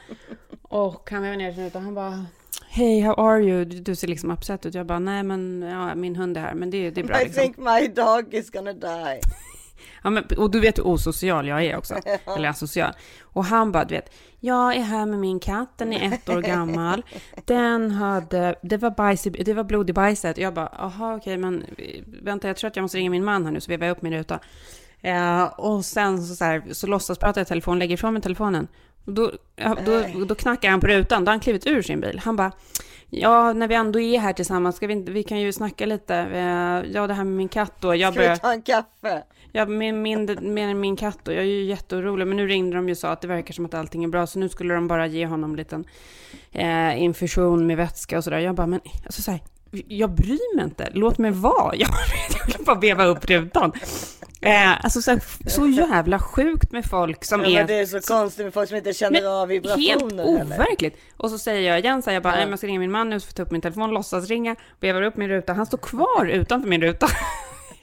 och han vevar ner sin ruta och han bara Hej, how are you? Du, du ser liksom upset ut. Jag bara, nej men ja, min hund är här, men det, det är bra. I liksom. think my dog is gonna die. Ja, men, och du vet hur osocial jag är också. Eller asocial. Och han bara, du vet, jag är här med min katt, den är ett år gammal. Den hade, det var, bajs, det var blod i bajset. Jag bara, aha okej, men vänta, jag tror att jag måste ringa min man här nu, så vevar jag upp min ruta. Eh, och sen så, så, här, så låtsas prata i telefon, lägger ifrån mig telefonen. Då, då, då knackar han på rutan, då har han klivit ur sin bil. Han bara, ja, när vi ändå är här tillsammans, ska vi, inte, vi kan ju snacka lite. Eh, ja, det här med min katt då. Jag Ska vi ta en kaffe? Ja, med min, med min katt då. Jag är ju jätteorolig. Men nu ringde de ju och sa att det verkar som att allting är bra. Så nu skulle de bara ge honom en liten eh, infusion med vätska och sådär. Jag bara, men alltså så här, jag bryr mig inte. Låt mig vara. Jag, jag vill bara veva upp rutan. Eh, alltså så, här, så jävla sjukt med folk som ja, är... Men det är så konstigt med folk som inte känner av vibrationer. Helt overkligt. Och så säger jag igen så här, jag bara, ja. jag ska ringa min man nu, så får ta upp min telefon, låtsas ringa, vevar upp min ruta. Han står kvar utanför min ruta.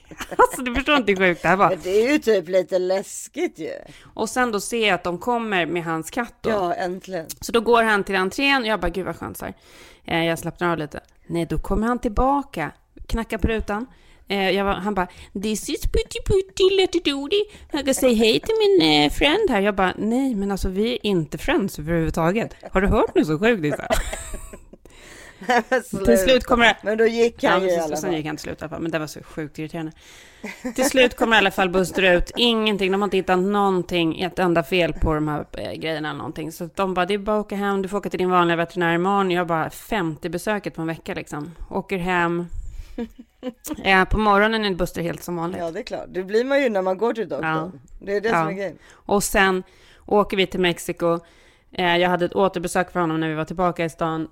Alltså du förstår inte hur sjukt det här var. Men det är ju typ lite läskigt ju. Och sen då ser jag att de kommer med hans katt då. Ja, äntligen. Så då går han till entrén och jag bara, gud vad skönt så här. Eh, jag slappnar av lite. Nej, då kommer han tillbaka, knackar på rutan. Eh, var, han bara, this is putty putty letty doody. Jag ska säga hej till min eh, friend här. Jag bara, nej men alltså vi är inte friends överhuvudtaget. Har du hört nu så sjukt Lisa? till slut kommer det... Men då gick han ja, ju i alla fall. Sen gick han till slut i alla fall, men det var så sjukt irriterande. till slut kommer i alla fall Buster ut, ingenting, de har inte hittat någonting, ett enda fel på de här äh, grejerna eller någonting. Så de bara, det är bara att åka hem, du får åka till din vanliga veterinär imorgon. Jag bara, 50 besöket på en vecka liksom. Åker hem. ja, på morgonen är Buster helt som vanligt. Ja, det är klart. Det blir man ju när man går till doktorn. Ja. Det är det ja. som är grejen. Och sen åker vi till Mexiko. Jag hade ett återbesök för honom när vi var tillbaka i stan,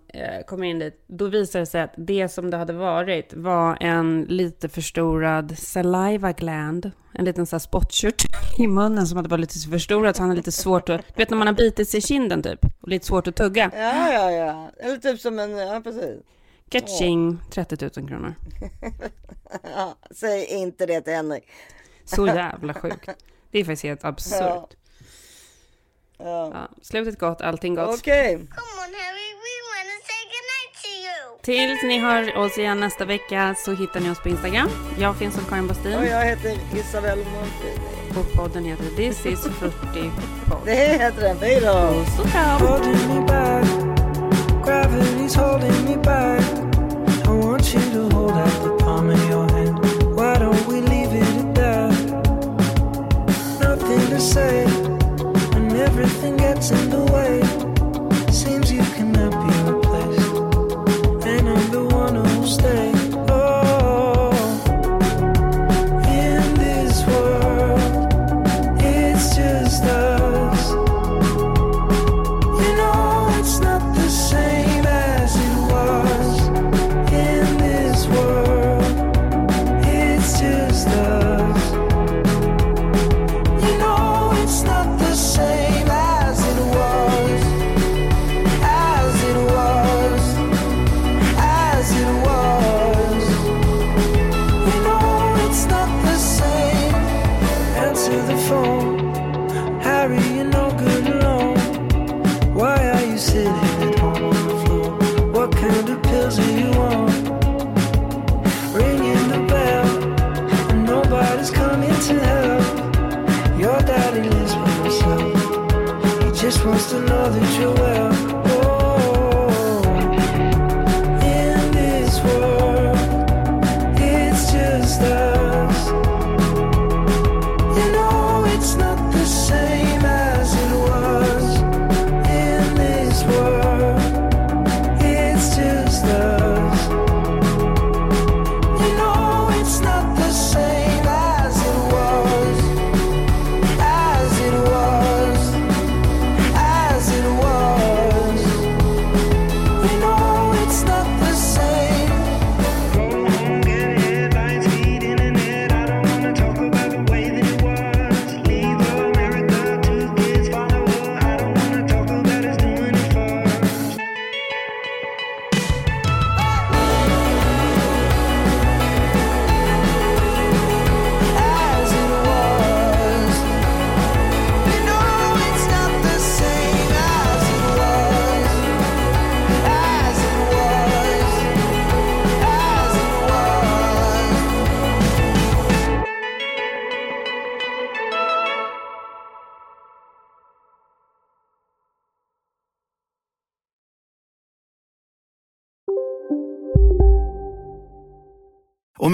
kom in dit. Då visade det sig att det som det hade varit var en lite förstorad saliva gland. En liten så spottkört i munnen som hade varit lite förstorad så han hade lite svårt att... Du vet när man har bitit sig i kinden typ, och lite svårt att tugga. Ja, ja, ja. Eller typ som en, ja precis. Catching, 30 000 kronor. ja, säg inte det till Henrik. så jävla sjukt. Det är faktiskt helt absurt. Ja. Ja. Ja, slutet gott, allting gott. Okej. Okay. Tills ni hör oss igen nästa vecka så hittar ni oss på Instagram. Jag finns som Karin Bastin. Och jag heter Isabelle Monfrini. Och podden heter This is 40 podd. Det heter den. Hej då. Puss och kram. Gravity's holding me back. I want you to hold out the palm of your hand. Why don't we leave it at that? Nothing to say. Everything gets in the way. To know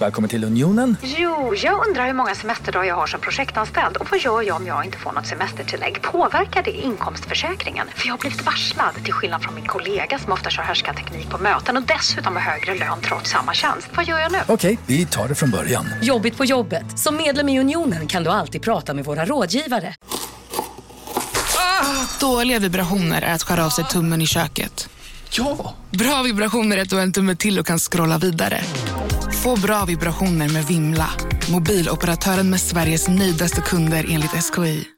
Välkommen till Unionen. Jo, jag undrar hur många semesterdagar jag har som projektanställd och vad gör jag om jag inte får något semestertillägg? Påverkar det inkomstförsäkringen? För jag har blivit varslad, till skillnad från min kollega som ofta kör härskarteknik på möten och dessutom har högre lön trots samma tjänst. Vad gör jag nu? Okej, vi tar det från början. Jobbigt på jobbet. Som medlem i Unionen kan du alltid prata med våra rådgivare. Ah, dåliga vibrationer är att skära av sig tummen i köket. Ja! Bra vibrationer är att du har en tumme till och kan scrolla vidare. Få bra vibrationer med Vimla. Mobiloperatören med Sveriges nöjdaste kunder enligt SKI.